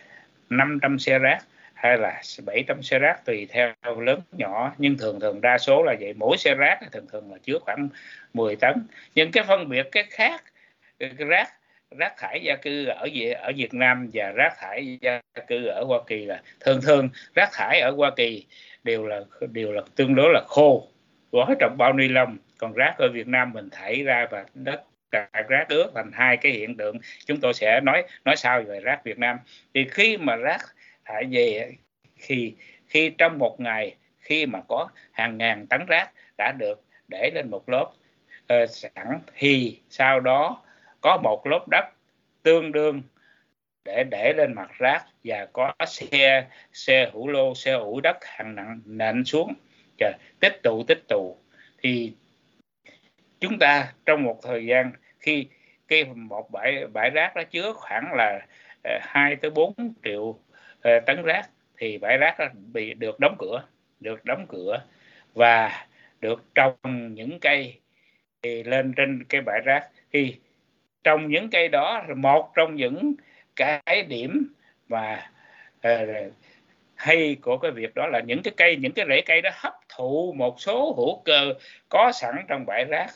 500 xe rác hay là 700 xe rác tùy theo lớn nhỏ nhưng thường thường đa số là vậy. Mỗi xe rác thường thường là chứa khoảng 10 tấn. Nhưng cái phân biệt cái khác cái rác rác thải gia cư ở ở Việt Nam và rác thải gia cư ở Hoa Kỳ là thường thường rác thải ở Hoa Kỳ đều là đều là tương đối là khô gói trong bao ni lông. Còn rác ở Việt Nam mình thải ra và đất cả rác ướt thành hai cái hiện tượng. Chúng tôi sẽ nói nói sau về rác Việt Nam. Thì khi mà rác thải về khi khi trong một ngày khi mà có hàng ngàn tấn rác đã được để lên một lớp uh, sẵn thì sau đó có một lớp đất tương đương để để lên mặt rác và có xe xe hữu lô xe ủi đất hàng nặng nện xuống. Trời, tích tụ tích tụ. Thì chúng ta trong một thời gian khi cái một bãi bãi rác nó chứa khoảng là ờ, 2 tới 4 triệu ờ, tấn rác thì bãi rác đó bị được đóng cửa được đóng cửa và được trồng những cây lên trên cái bãi rác. Thì trong những cây đó một trong những cái điểm mà uh, hay của cái việc đó là những cái cây những cái rễ cây đó hấp thụ một số hữu cơ có sẵn trong bãi rác.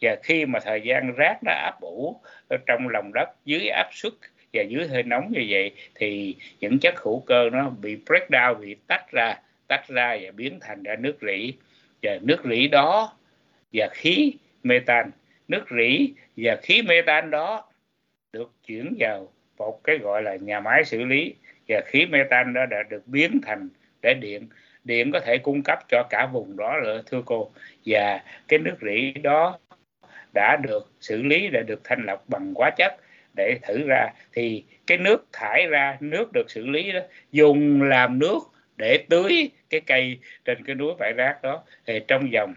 Và khi mà thời gian rác nó áp ủ trong lòng đất dưới áp suất và dưới hơi nóng như vậy thì những chất hữu cơ nó bị break down bị tách ra tách ra và biến thành ra nước rỉ. Và nước rỉ đó và khí metan nước rỉ và khí metan đó được chuyển vào một cái gọi là nhà máy xử lý. Và khí metan đó đã được biến thành để điện. Điện có thể cung cấp cho cả vùng đó là thưa cô. Và cái nước rỉ đó đã được xử lý, đã được thanh lọc bằng hóa chất để thử ra. Thì cái nước thải ra, nước được xử lý đó, dùng làm nước để tưới cái cây trên cái núi bãi rác đó. Thì trong vòng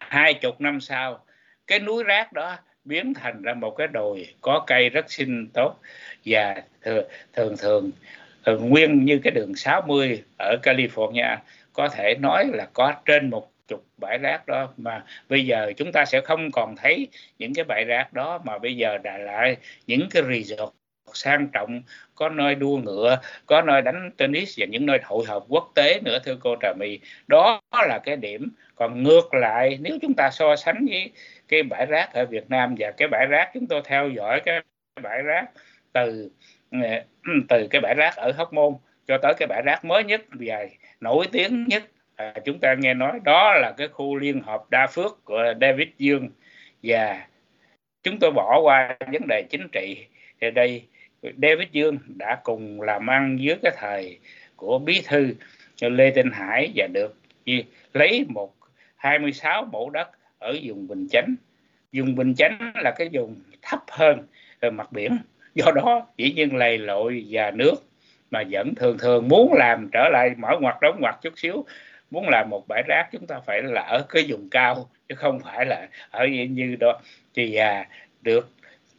hai chục năm sau cái núi rác đó biến thành ra một cái đồi có cây rất xinh tốt. Và thường thường, thường nguyên như cái đường 60 ở California có thể nói là có trên một chục bãi rác đó. Mà bây giờ chúng ta sẽ không còn thấy những cái bãi rác đó mà bây giờ đã lại những cái resort sang trọng có nơi đua ngựa có nơi đánh tennis và những nơi hội họp quốc tế nữa thưa cô trà my. Đó là cái điểm. Còn ngược lại nếu chúng ta so sánh với cái bãi rác ở việt nam và cái bãi rác chúng tôi theo dõi cái bãi rác từ ừ, từ cái bãi rác ở hóc môn cho tới cái bãi rác mới nhất và nổi tiếng nhất. À, chúng ta nghe nói đó là cái khu liên hợp đa phước của David Dương. Và chúng tôi bỏ qua vấn đề chính trị thì đây. David Dương đã cùng làm ăn dưới cái thời của bí thư Lê Tinh Hải và được lấy một 26 mẫu đất ở vùng Bình Chánh. Vùng Bình Chánh là cái vùng thấp hơn mặt biển. Do đó chỉ nhiên lầy lội và nước mà vẫn thường thường muốn làm trở lại mở ngoặt đóng ngoặt chút xíu muốn làm một bãi rác chúng ta phải là ở cái vùng cao chứ không phải là ở như đó thì à, được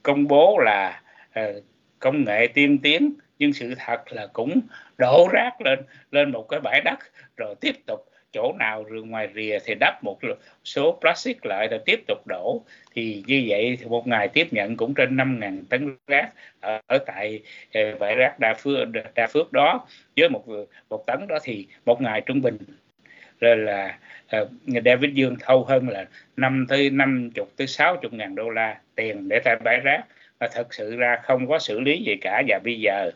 công bố là ờ, công nghệ tiên tiến nhưng sự thật là cũng đổ rác lên lên một cái bãi đất rồi tiếp tục chỗ nào rồi ngoài rìa thì đắp một số plastic lại rồi tiếp tục đổ. Thì như vậy thì một ngày tiếp nhận cũng trên 5.000 tấn rác ở, ở tại ờ, bãi rác đa phước đa phước đó. Với một một tấn đó thì một ngày trung bình là, là uh, David Dương thâu hơn là năm tới năm chục tới sáu chục ngàn đô la tiền để tại bãi rác thật sự ra không có xử lý gì cả. Và bây giờ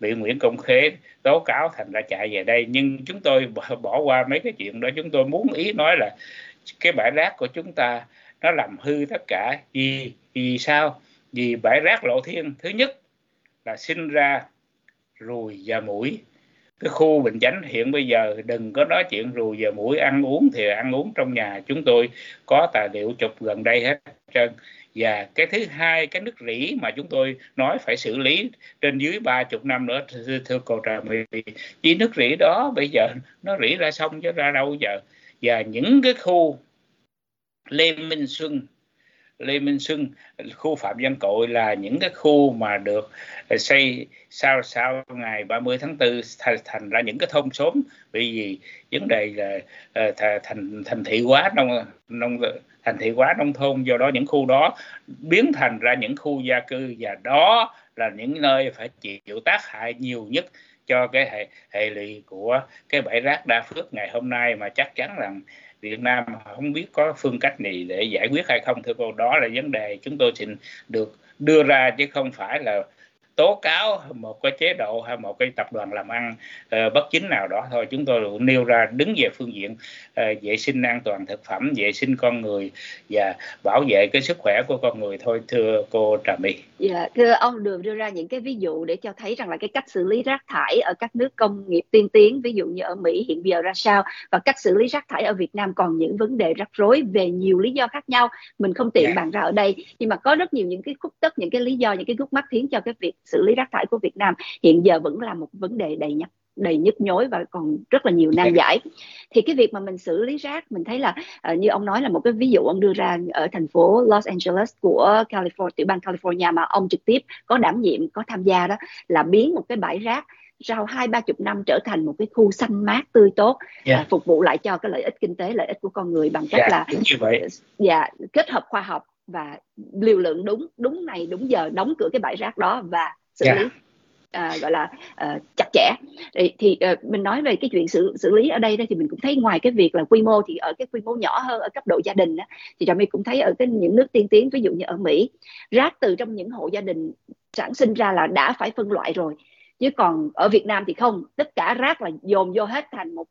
bị Nguyễn Công Khế tố cáo thành ra chạy về đây. Nhưng chúng tôi bỏ qua mấy cái chuyện đó. Chúng tôi muốn ý nói là cái bãi rác của chúng ta nó làm hư tất cả. Vì vì sao? Vì bãi rác lộ thiên thứ nhất là sinh ra ruồi và mũi cái khu bình chánh hiện bây giờ đừng có nói chuyện rùi giờ mũi ăn uống thì ăn uống trong nhà chúng tôi có tài liệu chụp gần đây hết trơn. Và cái thứ hai cái nước rỉ mà chúng tôi nói phải xử lý trên dưới ba chục năm nữa thưa, cô trà my. Chỉ nước rỉ đó bây giờ nó rỉ ra sông chứ ra đâu giờ. Và những cái khu lê minh xuân Lê Minh Xuân, khu Phạm Văn Cội là những cái khu mà được ờ, xây sau sau ngày 30 tháng 4 thành, thành ra những cái thôn xóm. Vì gì vấn đề là ờ, thành thành thị quá nông nông thành thị quá nông thôn do đó những khu đó biến thành ra những khu gia cư. Và đó là những nơi phải chịu tác hại nhiều nhất cho cái hệ hệ lụy của cái bãi rác đa phước ngày hôm nay. Mà chắc chắn rằng Việt Nam không biết có phương cách gì để giải quyết hay không thưa cô đó là vấn đề chúng tôi xin được đưa ra chứ không phải là tố cáo một cái chế độ hay một cái tập đoàn làm ăn uh, bất chính nào đó thôi chúng tôi cũng nêu ra đứng về phương diện uh, vệ sinh an toàn thực phẩm vệ sinh con người và bảo vệ cái sức khỏe của con người thôi thưa cô Trà My. Dạ, thưa ông được đưa ra những cái ví dụ để cho thấy rằng là cái cách xử lý rác thải ở các nước công nghiệp tiên tiến ví dụ như ở Mỹ hiện giờ ra sao và cách xử lý rác thải ở Việt Nam còn những vấn đề rắc rối về nhiều lý do khác nhau mình không tiện yeah. Dạ. bàn ra ở đây nhưng mà có rất nhiều những cái khúc tất những cái lý do những cái gút mắt khiến cho cái việc xử lý rác thải của Việt Nam hiện giờ vẫn là một vấn đề đầy nhức đầy nhức nhối và còn rất là nhiều nan giải thì cái việc mà mình xử lý rác mình thấy là uh, như ông nói là một cái ví dụ ông đưa ra ở thành phố Los Angeles của California tiểu bang California mà ông trực tiếp có đảm nhiệm có tham gia đó là biến một cái bãi rác sau hai ba chục năm trở thành một cái khu xanh mát tươi tốt yeah. Dạ. uh, phục vụ lại cho cái lợi ích kinh tế lợi ích của con người bằng cách yeah, dạ, là dạ kết hợp khoa học và liều lượng đúng đúng này đúng giờ đóng cửa cái bãi rác đó và xử yeah. Dạ. lý à, gọi là à, chặt chẽ. Thì, thì à, mình nói về cái chuyện xử xử lý ở đây đó thì mình cũng thấy ngoài cái việc là quy mô thì ở cái quy mô nhỏ hơn ở cấp độ gia đình đó, thì trà my cũng thấy ở cái những nước tiên tiến ví dụ như ở mỹ rác từ trong những hộ gia đình sản sinh ra là đã phải phân loại rồi. Chứ còn ở Việt Nam thì không tất cả rác là dồn vô hết thành một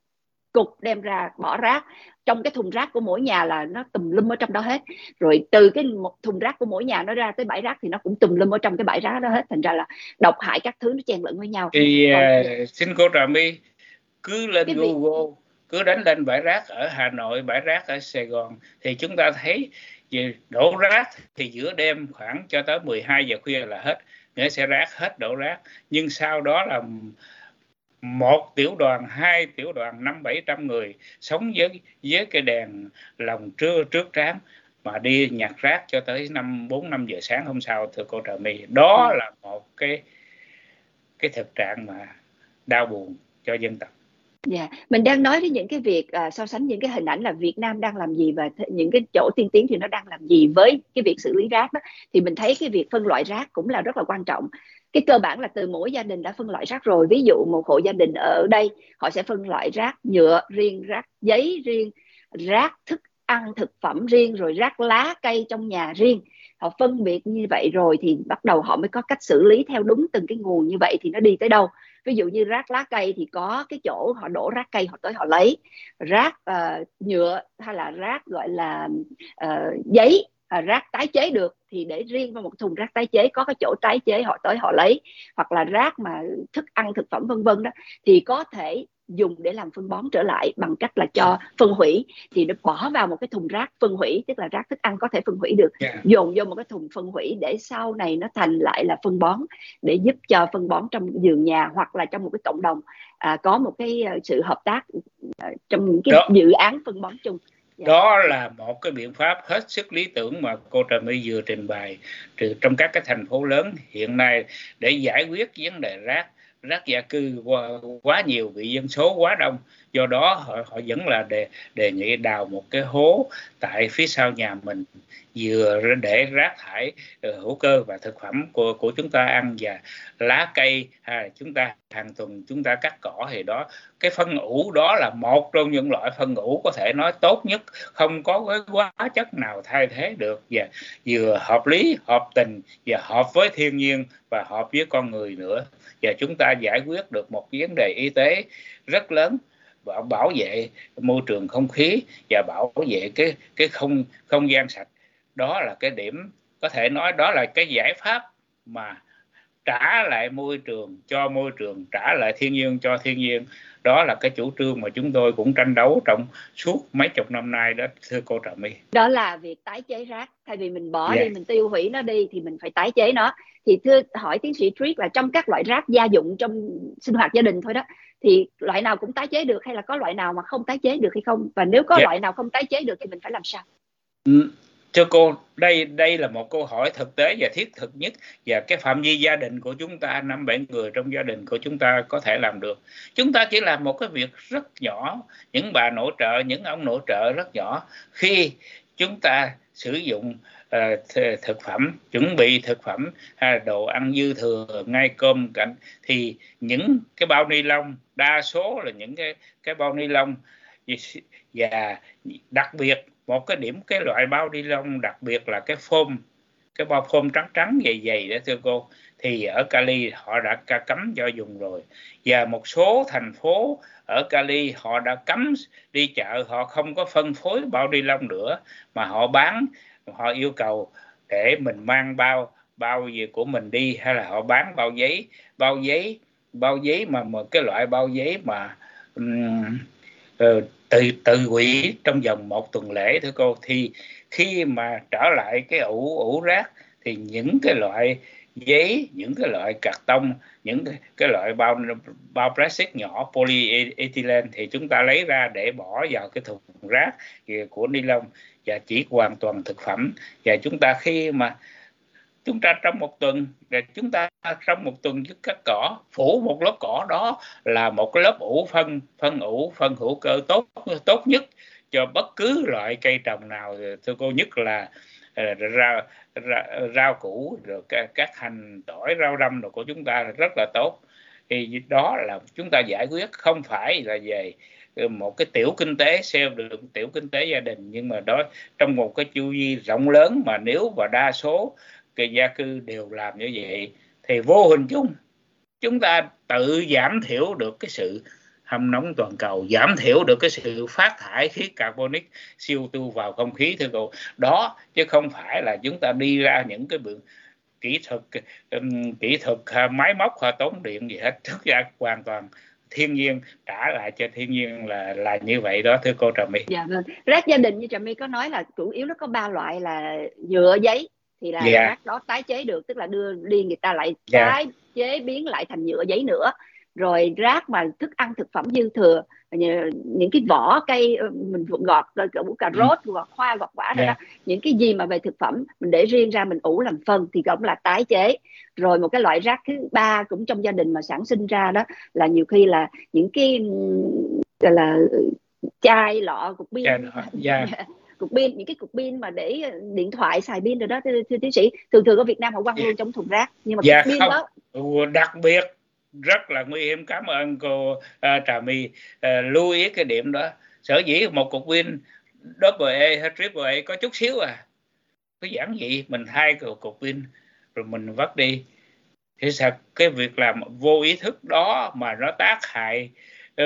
cục đem ra bỏ rác. Trong cái thùng rác của mỗi nhà là nó tùm lum ở trong đó hết. Rồi từ cái một thùng rác của mỗi nhà nó ra tới bãi rác thì nó cũng tùm lum ở trong cái bãi rác đó hết. Thành ra là độc hại các thứ nó chen lẫn với nhau. Thì uh, xin cô Trà My cứ lên Google việc... cứ đánh lên bãi rác ở Hà Nội bãi rác ở Sài Gòn thì chúng ta thấy đổ rác thì giữa đêm khoảng cho tới 12 giờ khuya là hết. Nghĩa sẽ rác hết đổ rác. Nhưng sau đó là một tiểu đoàn hai tiểu đoàn năm bảy trăm người sống với với cái đèn lòng trưa trước trán mà đi nhặt rác cho tới năm bốn năm giờ sáng hôm sau thưa cô trợ my đó ừ. là một cái cái thực trạng mà đau buồn cho dân tộc Dạ, yeah. mình đang nói đến những cái việc uh, so sánh những cái hình ảnh là Việt Nam đang làm gì và th- những cái chỗ tiên tiến thì nó đang làm gì với cái việc xử lý rác đó thì mình thấy cái việc phân loại rác cũng là rất là quan trọng. Cái cơ bản là từ mỗi gia đình đã phân loại rác rồi. Ví dụ một hộ gia đình ở đây họ sẽ phân loại rác nhựa riêng, rác giấy riêng, rác thức ăn thực phẩm riêng rồi rác lá cây trong nhà riêng. Họ phân biệt như vậy rồi thì bắt đầu họ mới có cách xử lý theo đúng từng cái nguồn như vậy thì nó đi tới đâu. Ví dụ như rác lá cây thì có cái chỗ họ đổ rác cây họ tới họ lấy. Rác uh, nhựa hay là rác gọi là uh, giấy à, rác tái chế được thì để riêng vào một thùng rác tái chế có cái chỗ tái chế họ tới họ lấy hoặc là rác mà thức ăn thực phẩm vân vân đó thì có thể dùng để làm phân bón trở lại bằng cách là cho phân hủy thì nó bỏ vào một cái thùng rác phân hủy tức là rác thức ăn có thể phân hủy được yeah. dồn vô một cái thùng phân hủy để sau này nó thành lại là phân bón để giúp cho phân bón trong vườn nhà hoặc là trong một cái cộng đồng à, có một cái à, sự hợp tác à, trong những cái Đó. dự án phân bón chung Dạ. Dạ. đó là một cái biện pháp hết sức lý tưởng mà cô Trà My vừa trình bày trong các cái thành phố lớn hiện nay để giải quyết vấn đề rác rác gia cư quá, quá nhiều vì dân số quá đông. Do đó họ, họ vẫn là đề đề nghị đào một cái hố tại phía sau nhà mình vừa để rác thải ờ, hữu cơ và thực phẩm của của chúng ta ăn và lá cây à, chúng ta hàng tuần chúng ta cắt cỏ thì đó. Cái phân ủ đó là một trong những loại phân ủ có thể nói tốt nhất không có cái hóa chất nào thay thế được và vừa hợp lý hợp tình và hợp với thiên nhiên và hợp với con người nữa và chúng ta giải quyết được một vấn đề y tế rất lớn, bảo bảo vệ môi trường không khí và bảo vệ cái cái không không gian sạch. Đó là cái điểm có thể nói, đó là cái giải pháp mà trả lại môi trường cho môi trường trả lại thiên nhiên cho thiên nhiên. Đó là cái chủ trương mà chúng tôi cũng tranh đấu trong suốt mấy chục năm nay đó thưa cô Trà My. Đó là việc tái chế rác. Thay vì mình bỏ yeah. đi mình tiêu hủy nó đi thì mình phải tái chế nó. Thì thưa hỏi tiến sĩ Triết là trong các loại rác gia dụng trong sinh hoạt gia đình thôi đó thì loại nào cũng tái chế được hay là có loại nào mà không tái chế được hay không? Và nếu có yeah. loại nào không tái chế được thì mình phải làm sao? Ừ, thưa cô đây đây là một câu hỏi thực tế và thiết thực nhất và cái phạm vi gia đình của chúng ta năm bảy người trong gia đình của chúng ta có thể làm được. Chúng ta chỉ làm một cái việc rất nhỏ những bà nội trợ những ông nội trợ rất nhỏ. Khi chúng ta sử dụng uh, thực phẩm chuẩn bị thực phẩm hay đồ ăn dư thừa ngay cơm cạnh thì những cái bao ni lông đa số là những cái cái bao ni lông và đặc biệt một cái điểm cái loại bao ni lông đặc biệt là cái phôm cái bao phôm trắng trắng dày dày đó thưa cô thì ở Cali họ đã cấm cho dùng rồi. Và một số thành phố ở Cali họ đã cấm đi chợ họ không có phân phối bao ni lông nữa mà họ bán họ yêu cầu để mình mang bao bao gì của mình đi hay là họ bán bao giấy bao giấy bao giấy mà một cái loại bao giấy mà um, tự tự hủy trong vòng một tuần lễ thưa cô. Thì khi mà trở lại cái ủ ủ rác thì những cái loại giấy những cái loại cạc tông những cái, cái loại bao bao plastic nhỏ polyethylene thì chúng ta lấy ra để bỏ vào cái thùng rác của ni lông và chỉ hoàn toàn thực phẩm. Và chúng ta khi mà chúng ta trong một tuần để chúng ta trong một tuần với cắt cỏ phủ một lớp cỏ đó là một cái lớp ủ phân phân ủ phân hữu cơ tốt tốt nhất cho bất cứ loại cây trồng nào. Thưa cô nhất là à, rau rau, rau củ rồi các, các hành tỏi rau răm rồi của chúng ta rất là tốt. Thì đó là chúng ta giải quyết không phải là về một cái tiểu kinh tế xem được tiểu kinh tế gia đình nhưng mà đó trong một cái chu vi rộng lớn mà nếu và đa số cái gia cư đều làm như vậy thì vô hình chung chúng ta tự giảm thiểu được cái sự hâm nóng toàn cầu giảm thiểu được cái sự phát thải khí carbonic CO2 vào không khí thưa cô. Đó chứ không phải là chúng ta đi ra những cái biện kỹ thuật um, kỹ thuật à, máy móc hoặc tốn điện gì hết. Thực ra hoàn toàn thiên nhiên trả lại cho thiên nhiên là là như vậy đó thưa cô trà my. Dạ vâng. Rác gia đình như trà my có nói là chủ yếu nó có ba loại là nhựa giấy thì là yeah. rác đó tái chế được tức là đưa đi người ta lại yeah. tái chế biến lại thành nhựa giấy nữa rồi rác mà thức ăn thực phẩm dư thừa những cái vỏ cây ờ, mình gọt củ cà ừ. rốt gọt hoa gọt quả đó, yeah. đó những cái gì mà về thực phẩm mình để riêng ra mình ủ làm phân thì cũng là tái chế rồi một cái loại rác thứ ba cũng trong gia đình mà sản sinh ra đó là nhiều khi là những cái gọi là chai lọ cục pin yeah. Yeah cục pin những cái cục pin mà để điện thoại xài pin rồi đó thưa, tiến sĩ. Thường thường ở Việt Nam họ quăng luôn trong thùng rác nhưng mà dạ, cục pin đó. Đặc biệt rất là nguy hiểm. Cảm ơn cô uh, Trà My. Uh, lưu ý cái điểm đó. Sở dĩ một cục pin double A hay triple A có chút xíu à. Cái giản dị mình thay cục, cục pin rồi mình vắt đi. Thì sao? Cái việc làm vô ý thức đó mà nó tác hại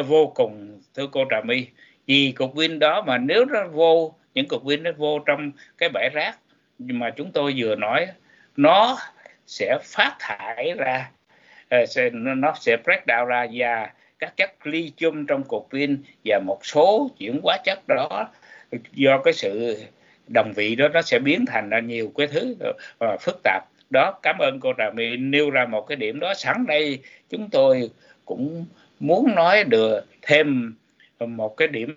vô cùng thưa cô Trà My. Vì cục pin đó mà nếu nó vô những cục pin nó vô trong cái bãi rác. Mà chúng tôi vừa nói nó sẽ phát thải ra ờ, sẽ, nó sẽ break down ra và các chất lithium trong cục pin và một số chuyển hóa chất đó do cái sự đồng vị đó nó sẽ biến thành ra nhiều cái thứ ờ, phức tạp. Đó cảm ơn cô trà my nêu ra một cái điểm đó. Sẵn đây chúng tôi cũng muốn nói được thêm một cái điểm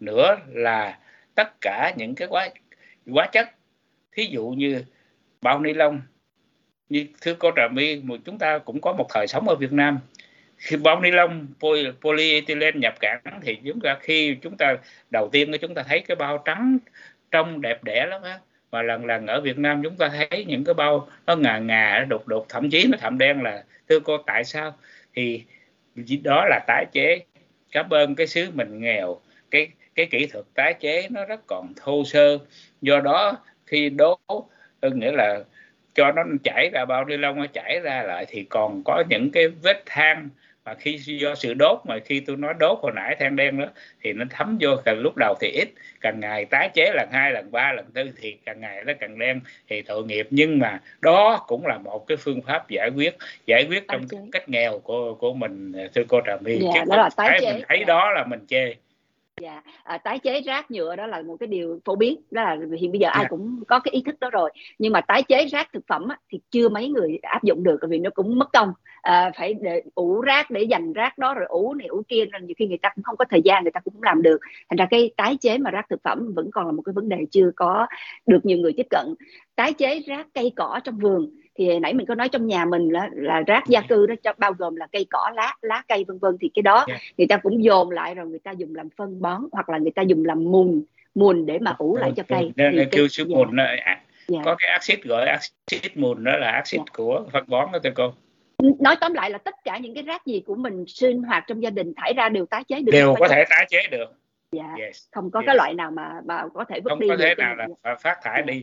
nữa là tất cả những cái quá quá chất. Thí dụ như bao ni lông, như thưa cô trà my, mà chúng ta cũng có một thời sống ở Việt Nam. Khi bao ni lông polyethylene nhập cảng thì chúng ta, khi chúng ta, đầu tiên chúng ta thấy cái bao trắng trong đẹp đẽ lắm á. Mà lần lần ở Việt Nam chúng ta thấy những cái bao nó ngà ngà đục đục thậm chí nó thậm đen là, thưa cô, tại sao? Thì đó là tái chế. Cảm ơn cái xứ mình nghèo, cái cái kỹ thuật tái chế nó rất còn thô sơ do đó khi đố nghĩa là cho nó chảy ra bao ni lông nó chảy ra lại thì còn có những cái vết than mà khi do sự đốt mà khi tôi nói đốt hồi nãy than đen đó thì nó thấm vô càng lúc đầu thì ít càng ngày tái chế lần hai lần ba lần tư thì càng ngày nó càng đen thì tội nghiệp nhưng mà đó cũng là một cái phương pháp giải quyết giải quyết trong okay. cách nghèo của của mình thưa cô trà my yeah, chứ đó là tái chế. mình thấy yeah. đó là mình chê dạ. À, tái chế rác nhựa đó là một cái điều phổ biến. Đó là hiện bây giờ ai. Dạ. cũng có cái ý thức đó rồi. Nhưng mà tái chế rác thực phẩm á, thì chưa mấy người áp dụng được vì nó cũng mất công. À, phải để ủ rác để dành rác đó rồi ủ này ủ kia nên nhiều khi người ta cũng không có thời gian người ta cũng không làm được. Thành ra cái tái chế mà rác thực phẩm vẫn còn là một cái vấn đề chưa có được nhiều người tiếp cận. Tái chế rác cây cỏ trong vườn thì nãy mình có nói trong nhà mình là, là rác gia cư đó cho bao gồm là cây cỏ lá lá cây vân vân thì cái đó yeah. người ta cũng dồn lại rồi người ta dùng làm phân bón hoặc là người ta dùng làm mùn mùn để mà ủ lại cho cây nên là kêu số mùn nó yeah. có cái axit gọi axit mùn đó là axit yeah. của phân bón đó thưa cô nói tóm lại là tất cả những cái rác gì của mình sinh hoạt trong gia đình thải ra đều tái chế được đều có thể tái chế được dạ yes. không có yes. cái loại nào mà mà có thể vứt không đi có thể nào là phát thải yeah. đi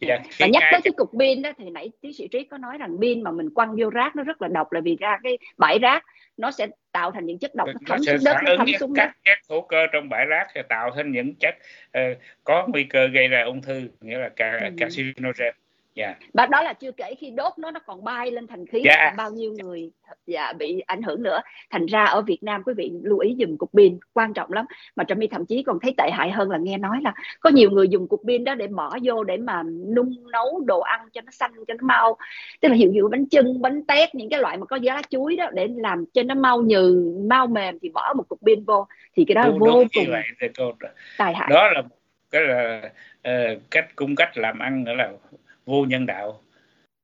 Dạ. và nhắc tới cái cục pin đó thì nãy tiến sĩ trí có nói rằng pin mà mình quăng vô rác nó rất là độc là vì ra cái bãi rác nó sẽ tạo thành những chất độc nó thấm xuống đất nó thấm xuống các chất hữu cơ trong bãi rác sẽ tạo thành những chất uh, có nguy cơ gây ra ung thư nghĩa là ca, ừ. carcinogen yeah. Và đó là chưa kể khi đốt nó nó còn bay lên thành khí yeah. Bao nhiêu người dạ, bị ảnh hưởng nữa thành ra ở Việt Nam quý vị lưu ý dùng cục pin quan trọng lắm mà Trâm My thậm chí còn thấy tệ hại hơn là nghe nói là có nhiều người dùng cục pin đó để bỏ vô để mà nung nấu đồ ăn cho nó xanh cho nó mau tức là hiệu dụ bánh chưng bánh tét những cái loại mà có giá chuối đó để làm cho nó mau nhừ mau mềm thì bỏ một cục pin vô thì cái đó đúng, vô đúng cùng vậy, tài hại đó là cái là uh, cách cung cách làm ăn nữa là vô nhân đạo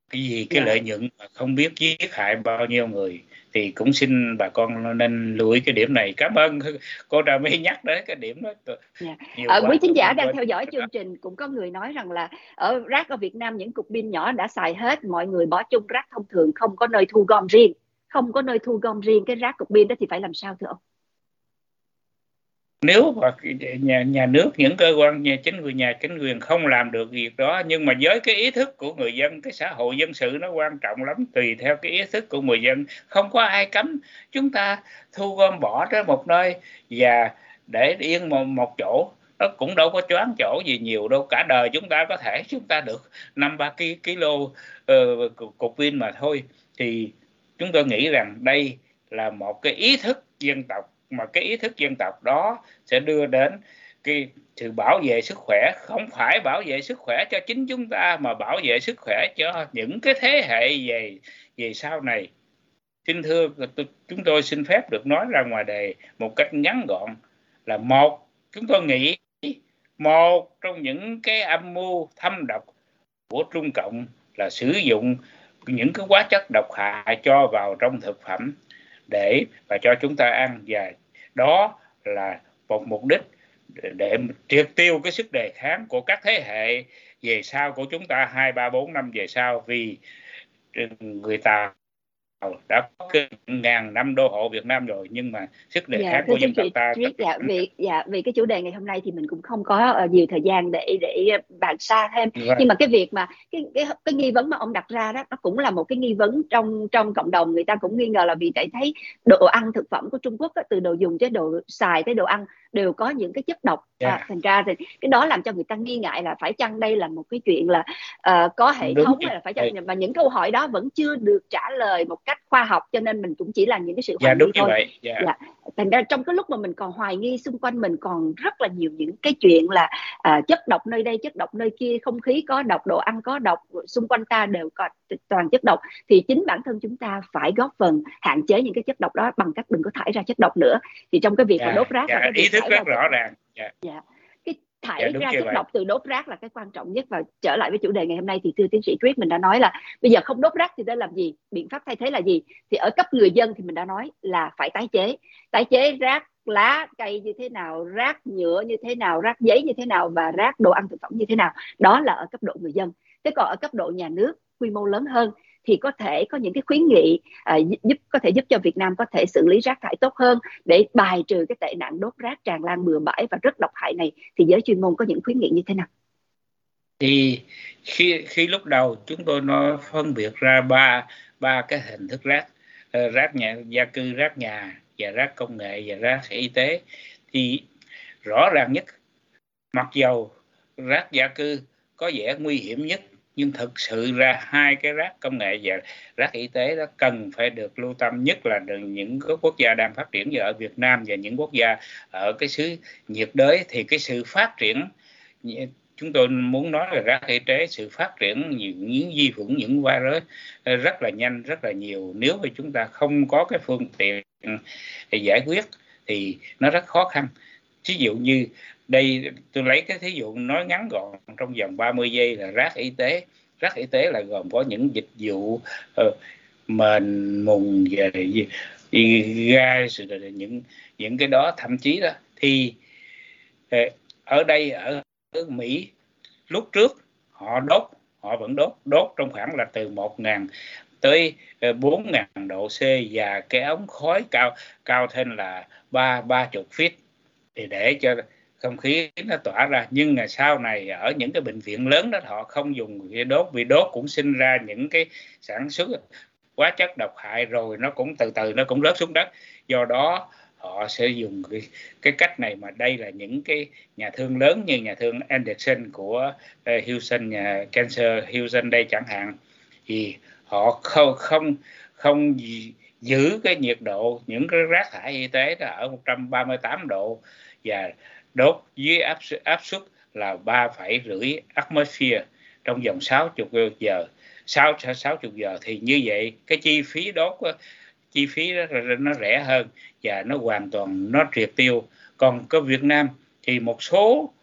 cái gì cái. Dạ. lợi nhuận mà không biết giết hại bao nhiêu người thì cũng xin bà con nên lưu ý cái điểm này cảm ơn cô Trà My nhắc đến cái điểm đó yeah. Dạ. ở quý thính giả đang theo dõi chương trình cũng có người nói rằng là ở rác ở Việt Nam những cục pin nhỏ đã xài hết mọi người bỏ chung rác thông thường không có nơi thu gom riêng không có nơi thu gom riêng cái rác cục pin đó thì phải làm sao thưa ông nếu mà nhà nhà nước những cơ quan nhà chính quyền nhà chính quyền không làm được việc đó nhưng mà với cái ý thức của người dân cái xã hội dân sự nó quan trọng lắm tùy theo cái ý thức của người dân. Không có ai cấm chúng ta thu gom bỏ tới một nơi và để yên một, một chỗ. Nó cũng đâu có choáng chỗ gì nhiều đâu. Cả đời chúng ta có thể chúng ta được năm ba kg uh, ờ, cục pin mà thôi. Thì chúng tôi nghĩ rằng đây là một cái ý thức dân tộc mà cái ý thức dân tộc đó sẽ đưa đến cái sự bảo vệ sức khỏe, không phải bảo vệ sức khỏe cho chính chúng ta, mà bảo vệ sức khỏe cho những cái thế hệ về về sau này. Xin thưa chúng tôi xin phép được nói ra ngoài đề một cách ngắn gọn là một, chúng tôi nghĩ một trong những cái âm mưu thâm độc của trung cộng là sử dụng những cái hóa chất độc hại cho vào trong thực phẩm để và cho chúng ta ăn. Và đó là một mục đích để triệt tiêu cái sức đề kháng của các thế hệ về sau của chúng ta, hai, ba, bốn năm về sau. Vì người ta đã có ngàn năm đô hộ Việt Nam rồi nhưng mà sức đề dạ, kháng của dân tộc ta rất... dạ vì dạ vì cái chủ đề ngày hôm nay thì mình cũng không có uh, nhiều thời gian để để bàn xa thêm dạ. nhưng mà cái việc mà cái, cái cái nghi vấn mà ông đặt ra đó nó cũng là một cái nghi vấn trong trong cộng đồng người ta cũng nghi ngờ là vì tại thấy đồ ăn thực phẩm của Trung Quốc đó, từ đồ dùng tới đồ xài tới đồ ăn đều có những cái chất độc yeah. à, dạ. thành ra thì cái đó làm cho người ta nghi ngại là phải chăng đây là một cái chuyện là uh, có hệ Đúng thống hay là phải chăng và những câu hỏi đó vẫn chưa được trả lời một cách khoa học cho nên mình cũng chỉ là những cái sự hoài yeah, nghi thôi vậy. Yeah. Yeah. thành ra trong cái lúc mà mình còn hoài nghi xung quanh mình còn rất là nhiều những cái chuyện là uh, chất độc nơi đây chất độc nơi kia không khí có độc đồ ăn có độc xung quanh ta đều có toàn chất độc thì chính bản thân chúng ta phải góp phần hạn chế những cái chất độc đó bằng cách đừng có thải ra chất độc nữa thì trong cái việc yeah, mà đốt rác yeah, cái ý thức rất rõ ràng yeah. Yeah. Thải yeah, ra chất vậy. độc từ đốt rác là cái quan trọng nhất. Và trở lại với chủ đề ngày hôm nay thì thưa tiến sĩ Triết mình đã nói là bây giờ không đốt rác thì nên làm gì? Biện pháp thay thế là gì? Thì ở cấp người dân thì mình đã nói là phải tái chế. Tái chế rác lá cây như thế nào rác nhựa như thế nào rác giấy như thế nào và rác đồ ăn thực phẩm như thế nào. Đó là ở cấp độ người dân. Thế còn ở cấp độ nhà nước quy mô lớn hơn thì có thể có những cái khuyến nghị à, giúp có thể giúp cho Việt Nam có thể xử lý rác thải tốt hơn để bài trừ cái tệ nạn đốt rác tràn lan bừa bãi và rất độc hại này thì giới chuyên môn có những khuyến nghị như thế nào? Thì khi khi lúc đầu chúng tôi nó phân biệt ra ba ba cái hình thức rác ờ, rác nhà gia cư rác nhà và rác công nghệ và rác y tế thì rõ ràng nhất mặc dầu rác gia cư có vẻ nguy hiểm nhất nhưng thực sự ra hai cái rác công nghệ và rác y tế đó cần phải được lưu tâm nhất là những quốc gia đang phát triển như ở Việt Nam và những quốc gia ở cái xứ nhiệt đới. Thì cái sự phát triển chúng tôi muốn nói là rác y tế sự phát triển những, những vi khuẩn những virus ờ, rất là nhanh rất là nhiều. Nếu mà chúng ta không có cái phương tiện để giải quyết thì nó rất khó khăn. Ví dụ như đây tôi lấy cái thí dụ nói ngắn gọn trong vòng 30 giây là rác y tế. Rác y tế là gồm có những dịch vụ uh, mền mùng về gai những những cái đó. Thậm chí đó thì ờ, ở đây ở, ở Mỹ lúc trước họ đốt họ vẫn đốt. Đốt trong khoảng là từ một ngàn tới ờ, bốn ngàn độ C và cái ống khói cao cao thêm là ba ba chục feet. Thì để cho không khí nó tỏa ra. Nhưng mà sau này ở những cái bệnh viện lớn đó họ không dùng cái đốt. Vì đốt cũng sinh ra những cái sản xuất hóa chất độc hại rồi nó cũng từ từ nó cũng rớt xuống đất. Do đó họ sẽ dùng cái, cái cách này mà đây là những cái nhà thương lớn như nhà thương Anderson của uh, Houston nhà Cancer Houston đây chẳng hạn. Thì họ không không không giữ cái nhiệt độ những cái rác thải y tế đó ở 138 độ. Và đốt dưới áp áp suất là ba phẩy rưỡi atmosphere trong vòng 60 giờ. 6 60 giờ thì như vậy, cái chi phí đốt, chi phí đó, nó rẻ hơn và nó hoàn toàn, nó triệt tiêu. Còn có Việt Nam thì một số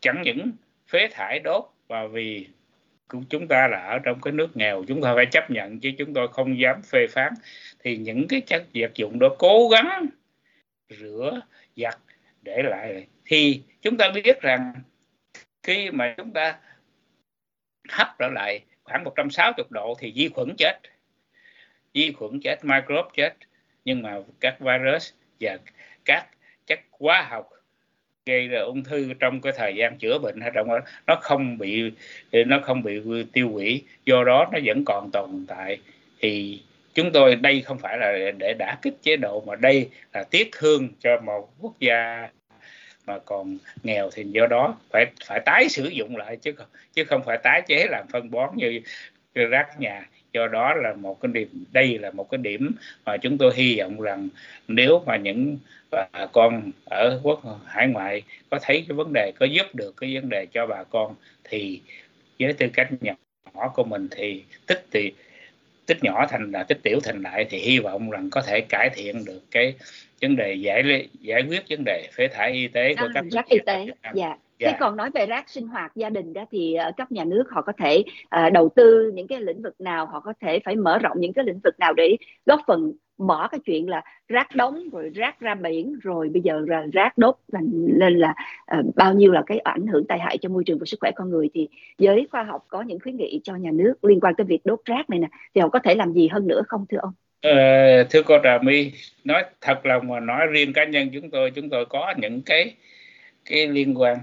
chẳng những phế thải đốt và vì cũng chúng ta là ở trong cái nước nghèo, chúng ta phải chấp nhận chứ chúng tôi không dám phê phán. Thì những cái chất vật dụng đó cố gắng rửa, giặt để lại. Thì chúng ta biết rằng khi mà chúng ta hấp trở lại khoảng 160 độ thì vi khuẩn chết. Vi khuẩn chết, microbe chết. Nhưng mà các virus và các chất hóa học gây ra ung thư trong cái thời gian chữa bệnh hay trong đó, nó không bị, nó không bị tiêu hủy. Do đó nó vẫn còn tồn tại. Thì chúng tôi đây không phải là để đả kích chế độ mà đây là tiếc thương cho một quốc gia mà còn nghèo thì do đó phải phải tái sử dụng lại chứ chứ không phải tái chế làm phân bón như, như rác nhà. Do đó là một cái điểm đây là một cái điểm mà chúng tôi hy vọng rằng nếu mà những bà con ở quốc hải ngoại có thấy cái vấn đề có giúp được cái vấn đề cho bà con thì với tư cách nhỏ của mình thì tích thì tích nhỏ thành là tích tiểu thành đại thì hy vọng rằng có thể cải thiện được cái vấn đề giải giải quyết vấn đề phế thải y tế của à, các rác y tế. Dạ. Thế dạ. còn nói về rác sinh hoạt gia đình đó thì uh, cấp nhà nước họ có thể uh, đầu tư những cái lĩnh vực nào, họ có thể phải mở rộng những cái lĩnh vực nào để góp phần bỏ cái chuyện là rác đóng rồi rác ra biển rồi bây giờ là rác đốt nên là uh, bao nhiêu là cái ảnh hưởng tai hại cho môi trường và sức khỏe con người. Thì giới khoa học có những khuyến nghị cho nhà nước liên quan tới việc đốt rác này nè. Thì họ có thể làm gì hơn nữa không thưa ông? Ờ, thưa cô Trà My nói thật lòng mà nói riêng cá nhân chúng tôi chúng tôi có những cái cái liên quan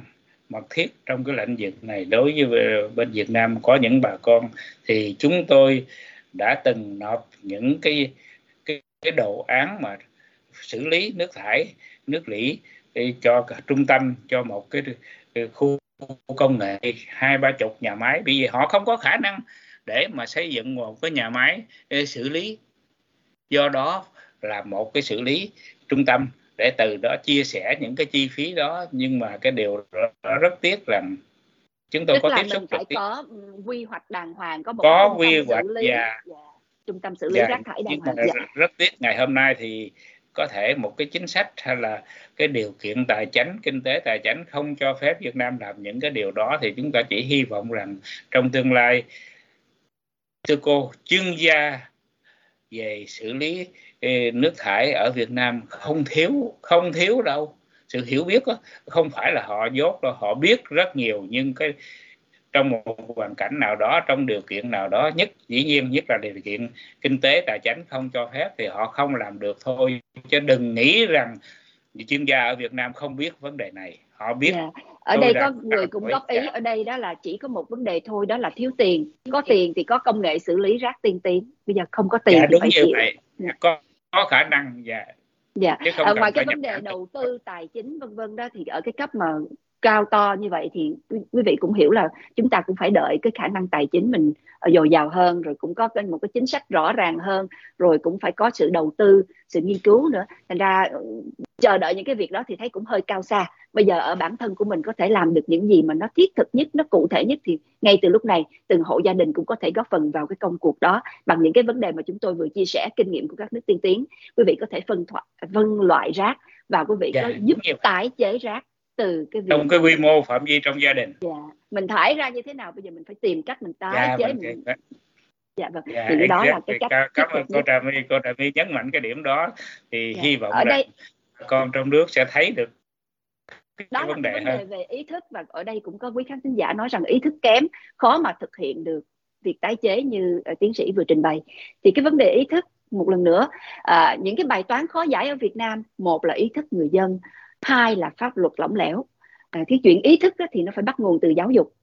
mật thiết trong cái lĩnh vực này. Đối với bên Việt Nam có những bà con thì chúng tôi đã từng nộp những cái cái, đồ án mà xử lý nước thải nước lĩ cho trung tâm cho một cái, khu công nghệ hai ba chục nhà máy. Bởi vì họ không có khả năng để mà xây dựng một cái nhà máy để xử lý. Do đó là một cái xử lý trung tâm để từ đó chia sẻ những cái chi phí đó. Nhưng mà cái điều đó rất tiếc rằng chúng tôi Tức có tiếp xúc phải có quy hoạch đàng hoàng có một có quy hoạch và yeah. Dạ, trung tâm xử lý yeah. rác thải đàng hoàng dạ. rất tiếc ngày hôm nay thì có thể một cái chính sách hay là cái điều kiện tài chính kinh tế tài chính không cho phép Việt Nam làm những cái điều đó thì chúng ta chỉ hy vọng rằng trong tương lai thưa cô chuyên gia về xử lý nước thải ở Việt Nam không thiếu không thiếu đâu sự hiểu biết đó, không phải là họ dốt đâu họ biết rất nhiều nhưng cái trong một hoàn cảnh nào đó trong điều kiện nào đó nhất dĩ nhiên nhất là điều kiện kinh tế tài chính không cho phép thì họ không làm được thôi chứ đừng nghĩ rằng chuyên gia ở Việt Nam không biết vấn đề này họ biết yeah. Dạ. ở đây có người cũng góp ý ở đây đó là chỉ có một vấn đề thôi đó là thiếu tiền có tiền thì có công nghệ xử lý rác tiên tiến bây giờ không có tiền dạ, thì đúng phải như chịu. vậy dạ. có có khả năng dạ dạ à, ngoài cái vấn đề đầu tư tài chính vân vân đó thì ở cái cấp mà cao to như vậy thì quý vị cũng hiểu là chúng ta cũng phải đợi cái khả năng tài chính mình ờ, dồi dào hơn rồi cũng có một cái chính sách rõ ràng hơn rồi cũng phải có sự đầu tư sự nghiên cứu nữa. Thành ra ừ, chờ đợi những cái việc đó thì thấy cũng hơi cao xa. Bây giờ ở bản thân của mình có thể làm được những gì mà nó thiết thực nhất nó cụ thể nhất thì ngay từ lúc này từng hộ gia đình cũng có thể góp phần vào cái công cuộc đó bằng những cái vấn đề mà chúng tôi vừa chia sẻ kinh nghiệm của các nước tiên tiến. Quý vị có thể phân thoại, phân loại rác và quý vị dạ, có giúp tái chế rác từ cái việc trong cái quy mô phạm vi trong gia đình. Dạ mình thải ra như thế nào bây giờ mình phải tìm cách mình tái dạ, chế mình dạ vâng. Dạ, thì đó là cái cách cảm ơn cô trà my. Cô trà my nhấn mạnh cái điểm đó. Thì dạ. hy vọng ở đây con trong nước sẽ thấy được cái đó vấn đề, là vấn đề về ý thức và ở đây cũng có quý khán thính giả nói rằng ý thức kém khó mà thực hiện được việc tái chế như uh, tiến sĩ vừa trình bày. Thì cái vấn đề ý thức một lần nữa uh, những cái bài toán khó giải ở Việt Nam một là ý thức người dân hai là pháp luật lỏng lẻo. À, cái chuyện ý thức đó thì nó phải bắt nguồn từ giáo dục.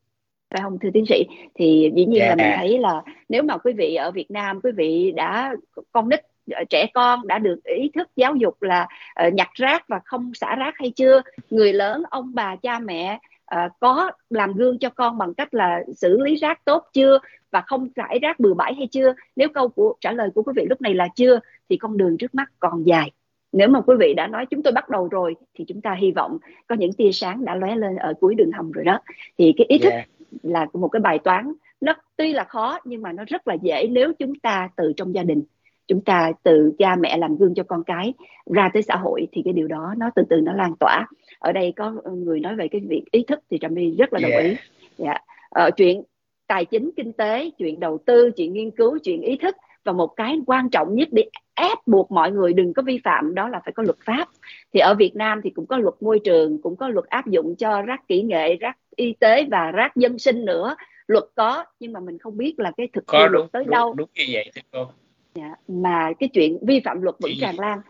Phải không thưa tiến sĩ? Thì dĩ nhiên yeah. là mình dạ. thấy là nếu mà quý vị ở Việt Nam quý vị đã con nít ờ, trẻ con đã được ý thức giáo dục là uh, nhặt rác và không xả rác hay chưa? Người lớn ông bà cha mẹ uh, có làm gương cho con bằng cách là xử lý rác tốt chưa và không rải rác bừa bãi hay chưa? Nếu câu của trả lời của quý vị lúc này là chưa thì con đường trước mắt còn dài nếu mà quý vị đã nói chúng tôi bắt đầu rồi thì chúng ta hy vọng có những tia sáng đã lóe lên ở cuối đường hầm rồi đó thì cái ý thức yeah. là một cái bài toán nó tuy là khó nhưng mà nó rất là dễ nếu chúng ta từ trong gia đình chúng ta từ cha mẹ làm gương cho con cái ra tới xã hội thì cái điều đó nó từ từ nó lan tỏa ở đây có người nói về cái việc ý thức thì trà my rất là đồng yeah. ý dạ. ờ, chuyện tài chính kinh tế chuyện đầu tư chuyện nghiên cứu chuyện ý thức và một cái quan trọng nhất để ép buộc mọi người đừng có vi phạm đó là phải có luật pháp. Thì ở Việt Nam thì cũng có luật môi trường cũng có luật áp dụng cho rác kỹ nghệ rác y tế và rác dân sinh nữa. Luật có nhưng mà mình không biết là cái thực thi luật tới đúng, đâu. đúng như vậy thưa cô. Dạ, mà cái chuyện vi phạm luật vẫn tràn lan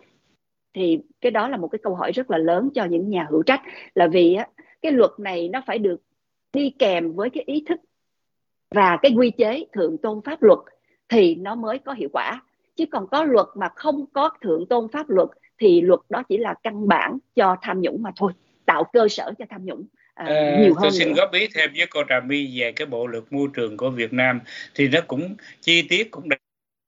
thì cái đó là một cái câu hỏi rất là lớn cho những nhà hữu trách. Là vì á, cái luật này nó phải được đi kèm với cái ý thức và cái quy chế thượng tôn pháp luật thì nó mới có hiệu quả. Chứ còn có luật mà không có thượng tôn pháp luật thì luật đó chỉ là căn bản cho tham nhũng mà thôi tạo cơ sở cho tham nhũng À, à, nhiều hơn tôi xin nữa. góp ý thêm với cô Trà My về cái bộ luật môi trường của Việt Nam thì nó cũng chi tiết cũng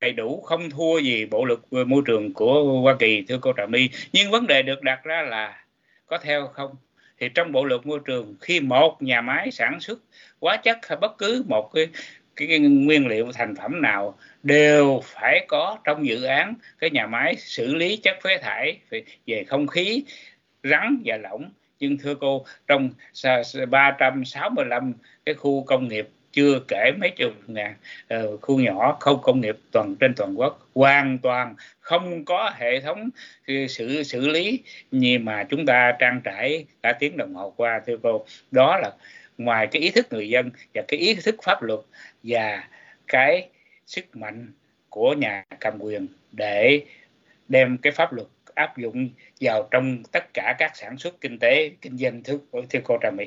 đầy đủ không thua gì bộ luật môi trường của Hoa Kỳ thưa cô Trà My. Nhưng vấn đề được đặt ra là có theo không? Thì trong bộ luật môi trường khi một nhà máy sản xuất hóa chất hay bất cứ một cái cái, cái nguyên liệu thành phẩm nào đều phải có trong dự án. Cái nhà máy xử lý chất phế thải về không khí rắn và lỏng. Nhưng thưa cô trong 365 cái khu công nghiệp chưa kể mấy chục ngàn uh, khu nhỏ không công nghiệp toàn trên toàn quốc hoàn toàn không có hệ thống ờ, xử xử lý. Như mà chúng ta trang trải cả tiếng đồng hồ qua thưa cô đó là ngoài cái ý thức người dân và cái ý thức pháp luật và cái sức mạnh của nhà cầm quyền để đem cái pháp luật áp dụng vào trong tất cả các sản xuất kinh tế kinh doanh thưa, thưa cô Trà My.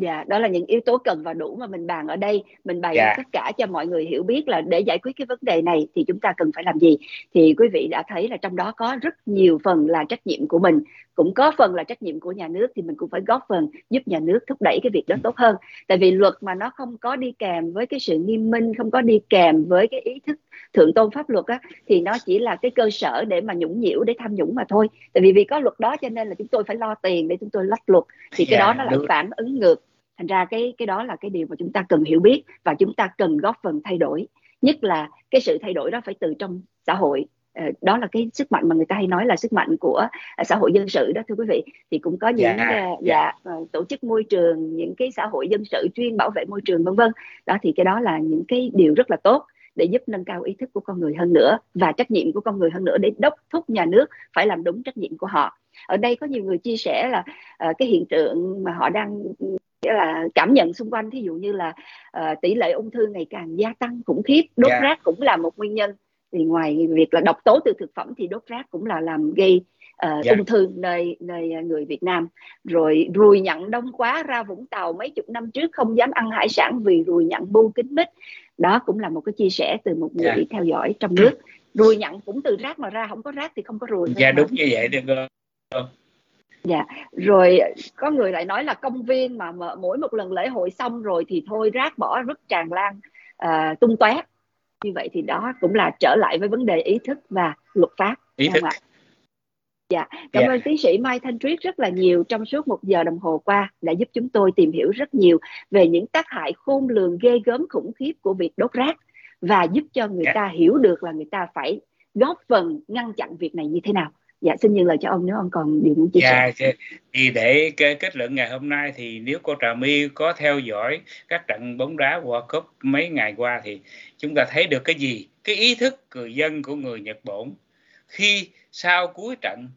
Dạ, đó là những yếu tố cần và đủ mà mình bàn ở đây. Mình bày dạ. tất cả cho mọi người hiểu biết là để giải quyết cái vấn đề này thì chúng ta cần phải làm gì. Thì quý vị đã thấy là trong đó có rất nhiều phần là trách nhiệm của mình, cũng có phần là trách nhiệm của nhà nước thì mình cũng phải góp phần giúp nhà nước thúc đẩy cái việc đó tốt hơn. Tại vì luật mà nó không có đi kèm với cái sự nghiêm minh, không có đi kèm với cái ý thức thượng tôn pháp luật á thì nó chỉ là cái cơ sở để mà nhũng nhiễu để tham nhũng mà thôi. Tại vì vì có luật đó cho nên là chúng tôi phải lo tiền để chúng tôi lách luật thì cái yeah, đó nó lại phản ứng ngược thành ra cái cái đó là cái điều mà chúng ta cần hiểu biết và chúng ta cần góp phần thay đổi nhất là cái sự thay đổi đó phải từ trong xã hội đó là cái sức mạnh mà người ta hay nói là sức mạnh của ờ, xã hội dân sự đó thưa quý vị thì cũng có những dạ, uh, dạ. dạ tổ chức môi trường những cái xã hội dân sự chuyên bảo vệ môi trường vân vân đó thì cái đó là những cái điều rất là tốt để giúp nâng cao ý thức của con người hơn nữa và trách nhiệm của con người hơn nữa để đốc thúc nhà nước phải làm đúng trách nhiệm của họ ở đây có nhiều người chia sẻ là uh, cái hiện tượng mà họ đang là cảm nhận xung quanh thí dụ như là uh, tỷ lệ ung thư ngày càng gia tăng khủng khiếp đốt yeah. Dạ. rác cũng là một nguyên nhân thì ngoài việc là độc tố từ thực phẩm thì đốt rác cũng là làm gây uh, yeah. Ung thư nơi nơi người Việt Nam rồi ruồi nhặn đông quá ra Vũng Tàu mấy chục năm trước không dám ăn hải sản vì ruồi nhặn bu kính mít đó cũng là một cái chia sẻ từ một người yeah. Dạ. theo dõi trong nước ruồi nhặn cũng từ rác mà ra không có rác thì không có ruồi dạ đúng như vậy được dạ rồi có người lại nói là công viên mà mỗi một lần lễ hội xong rồi thì thôi rác bỏ rất tràn lan uh, tung tóe như vậy thì đó cũng là trở lại với vấn đề ý thức và luật pháp ý thức ạ? Dạ, cảm yeah. Dạ. ơn tiến sĩ Mai Thanh Triết rất là nhiều trong suốt một giờ đồng hồ qua đã giúp chúng tôi tìm hiểu rất nhiều về những tác hại khôn lường ghê gớm khủng khiếp của việc đốt rác và giúp cho người yeah. Dạ. ta hiểu được là người ta phải góp phần ngăn chặn việc này như thế nào dạ xin nhường lời cho ông nếu ông còn điều muốn chia dạ, sẻ. thì để kết luận ngày hôm nay thì nếu cô Trà My có theo dõi các trận bóng đá World Cup mấy ngày qua thì chúng ta thấy được cái gì? Cái ý thức người dân của người Nhật Bản khi sau cuối trận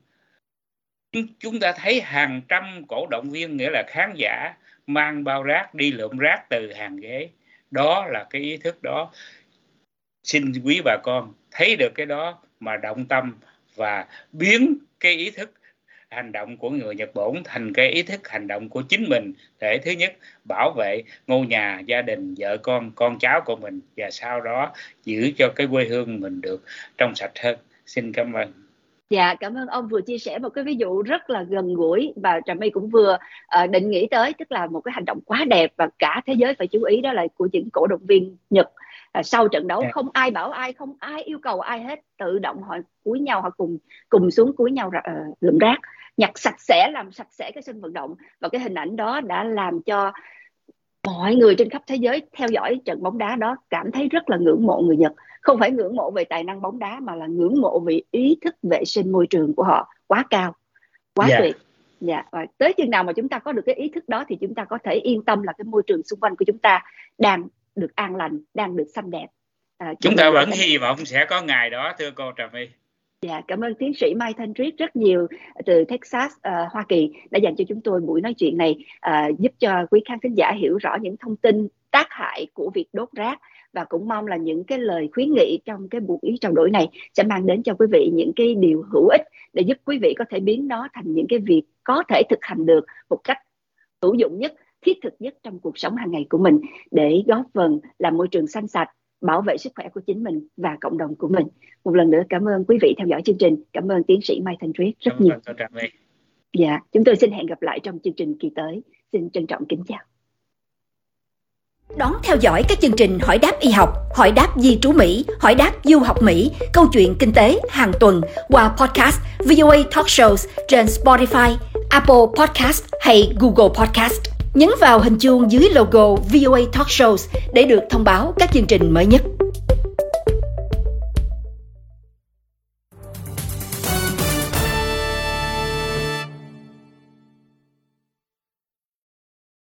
chúng ta thấy hàng trăm cổ động viên nghĩa là khán giả mang bao rác đi lượm rác từ hàng ghế. Đó là cái ý thức đó. Xin quý bà con thấy được cái đó mà động tâm và biến cái ý thức hành động của người Nhật Bản thành cái ý thức hành động của chính mình để thứ nhất bảo vệ ngôi nhà, gia đình, vợ con, con cháu của mình và sau đó giữ cho cái quê hương mình được trong sạch hơn. Xin cảm ơn. Dạ, cảm ơn ông vừa chia sẻ một cái ví dụ rất là gần gũi và Trà My cũng vừa uh, định nghĩ tới tức là một cái hành động quá đẹp và cả thế giới phải chú ý đó là của những cổ động viên Nhật à, sau trận đấu. Dạ. không ai bảo ai không ai yêu cầu ai hết tự động họ cúi nhau họ cùng cùng xuống cúi nhau uh, lượm rác nhặt sạch sẽ làm sạch sẽ cái sân vận động và cái hình ảnh đó đã làm cho mọi người trên khắp thế giới theo dõi trận bóng đá đó cảm thấy rất là ngưỡng mộ người Nhật không phải ngưỡng mộ về tài năng bóng đá mà là ngưỡng mộ vì ý thức vệ sinh môi trường của họ quá cao quá yeah. Dạ. tuyệt dạ và tới chừng nào mà chúng ta có được cái ý thức đó thì chúng ta có thể yên tâm là cái môi trường xung quanh của chúng ta đang được an lành đang được xanh đẹp. À, chúng ta vẫn hy vọng sẽ có ngày đó thưa cô Trà My. Dạ, cảm ơn tiến sĩ Mai Thanh Triết rất nhiều từ Texas, uh, Hoa Kỳ đã dành cho chúng tôi buổi nói chuyện này uh, giúp cho quý khán thính giả hiểu rõ những thông tin tác hại của việc đốt rác và cũng mong là những cái lời khuyến nghị trong cái buổi trao đổi này sẽ mang đến cho quý vị những cái điều hữu ích để giúp quý vị có thể biến nó thành những cái việc có thể thực hành được một cách hữu dụng nhất thiết thực nhất trong cuộc sống hàng ngày của mình để góp phần làm môi trường xanh sạch bảo vệ sức khỏe của chính mình và cộng đồng của mình. Một lần nữa cảm ơn quý vị theo dõi chương trình. Cảm ơn tiến sĩ Mai Thanh Triết rất nhiều. Dạ, chúng tôi xin hẹn gặp lại trong chương trình kỳ tới. Xin trân trọng kính chào. Đón theo dõi các chương trình Hỏi đáp y học, Hỏi đáp di trú Mỹ, Hỏi đáp du học Mỹ, Câu chuyện kinh tế hàng tuần qua podcast VOA Talk Shows trên Spotify, Apple Podcast hay Google Podcast. Nhấn vào hình chuông dưới logo VOA Talk Shows để được thông báo các chương trình mới nhất.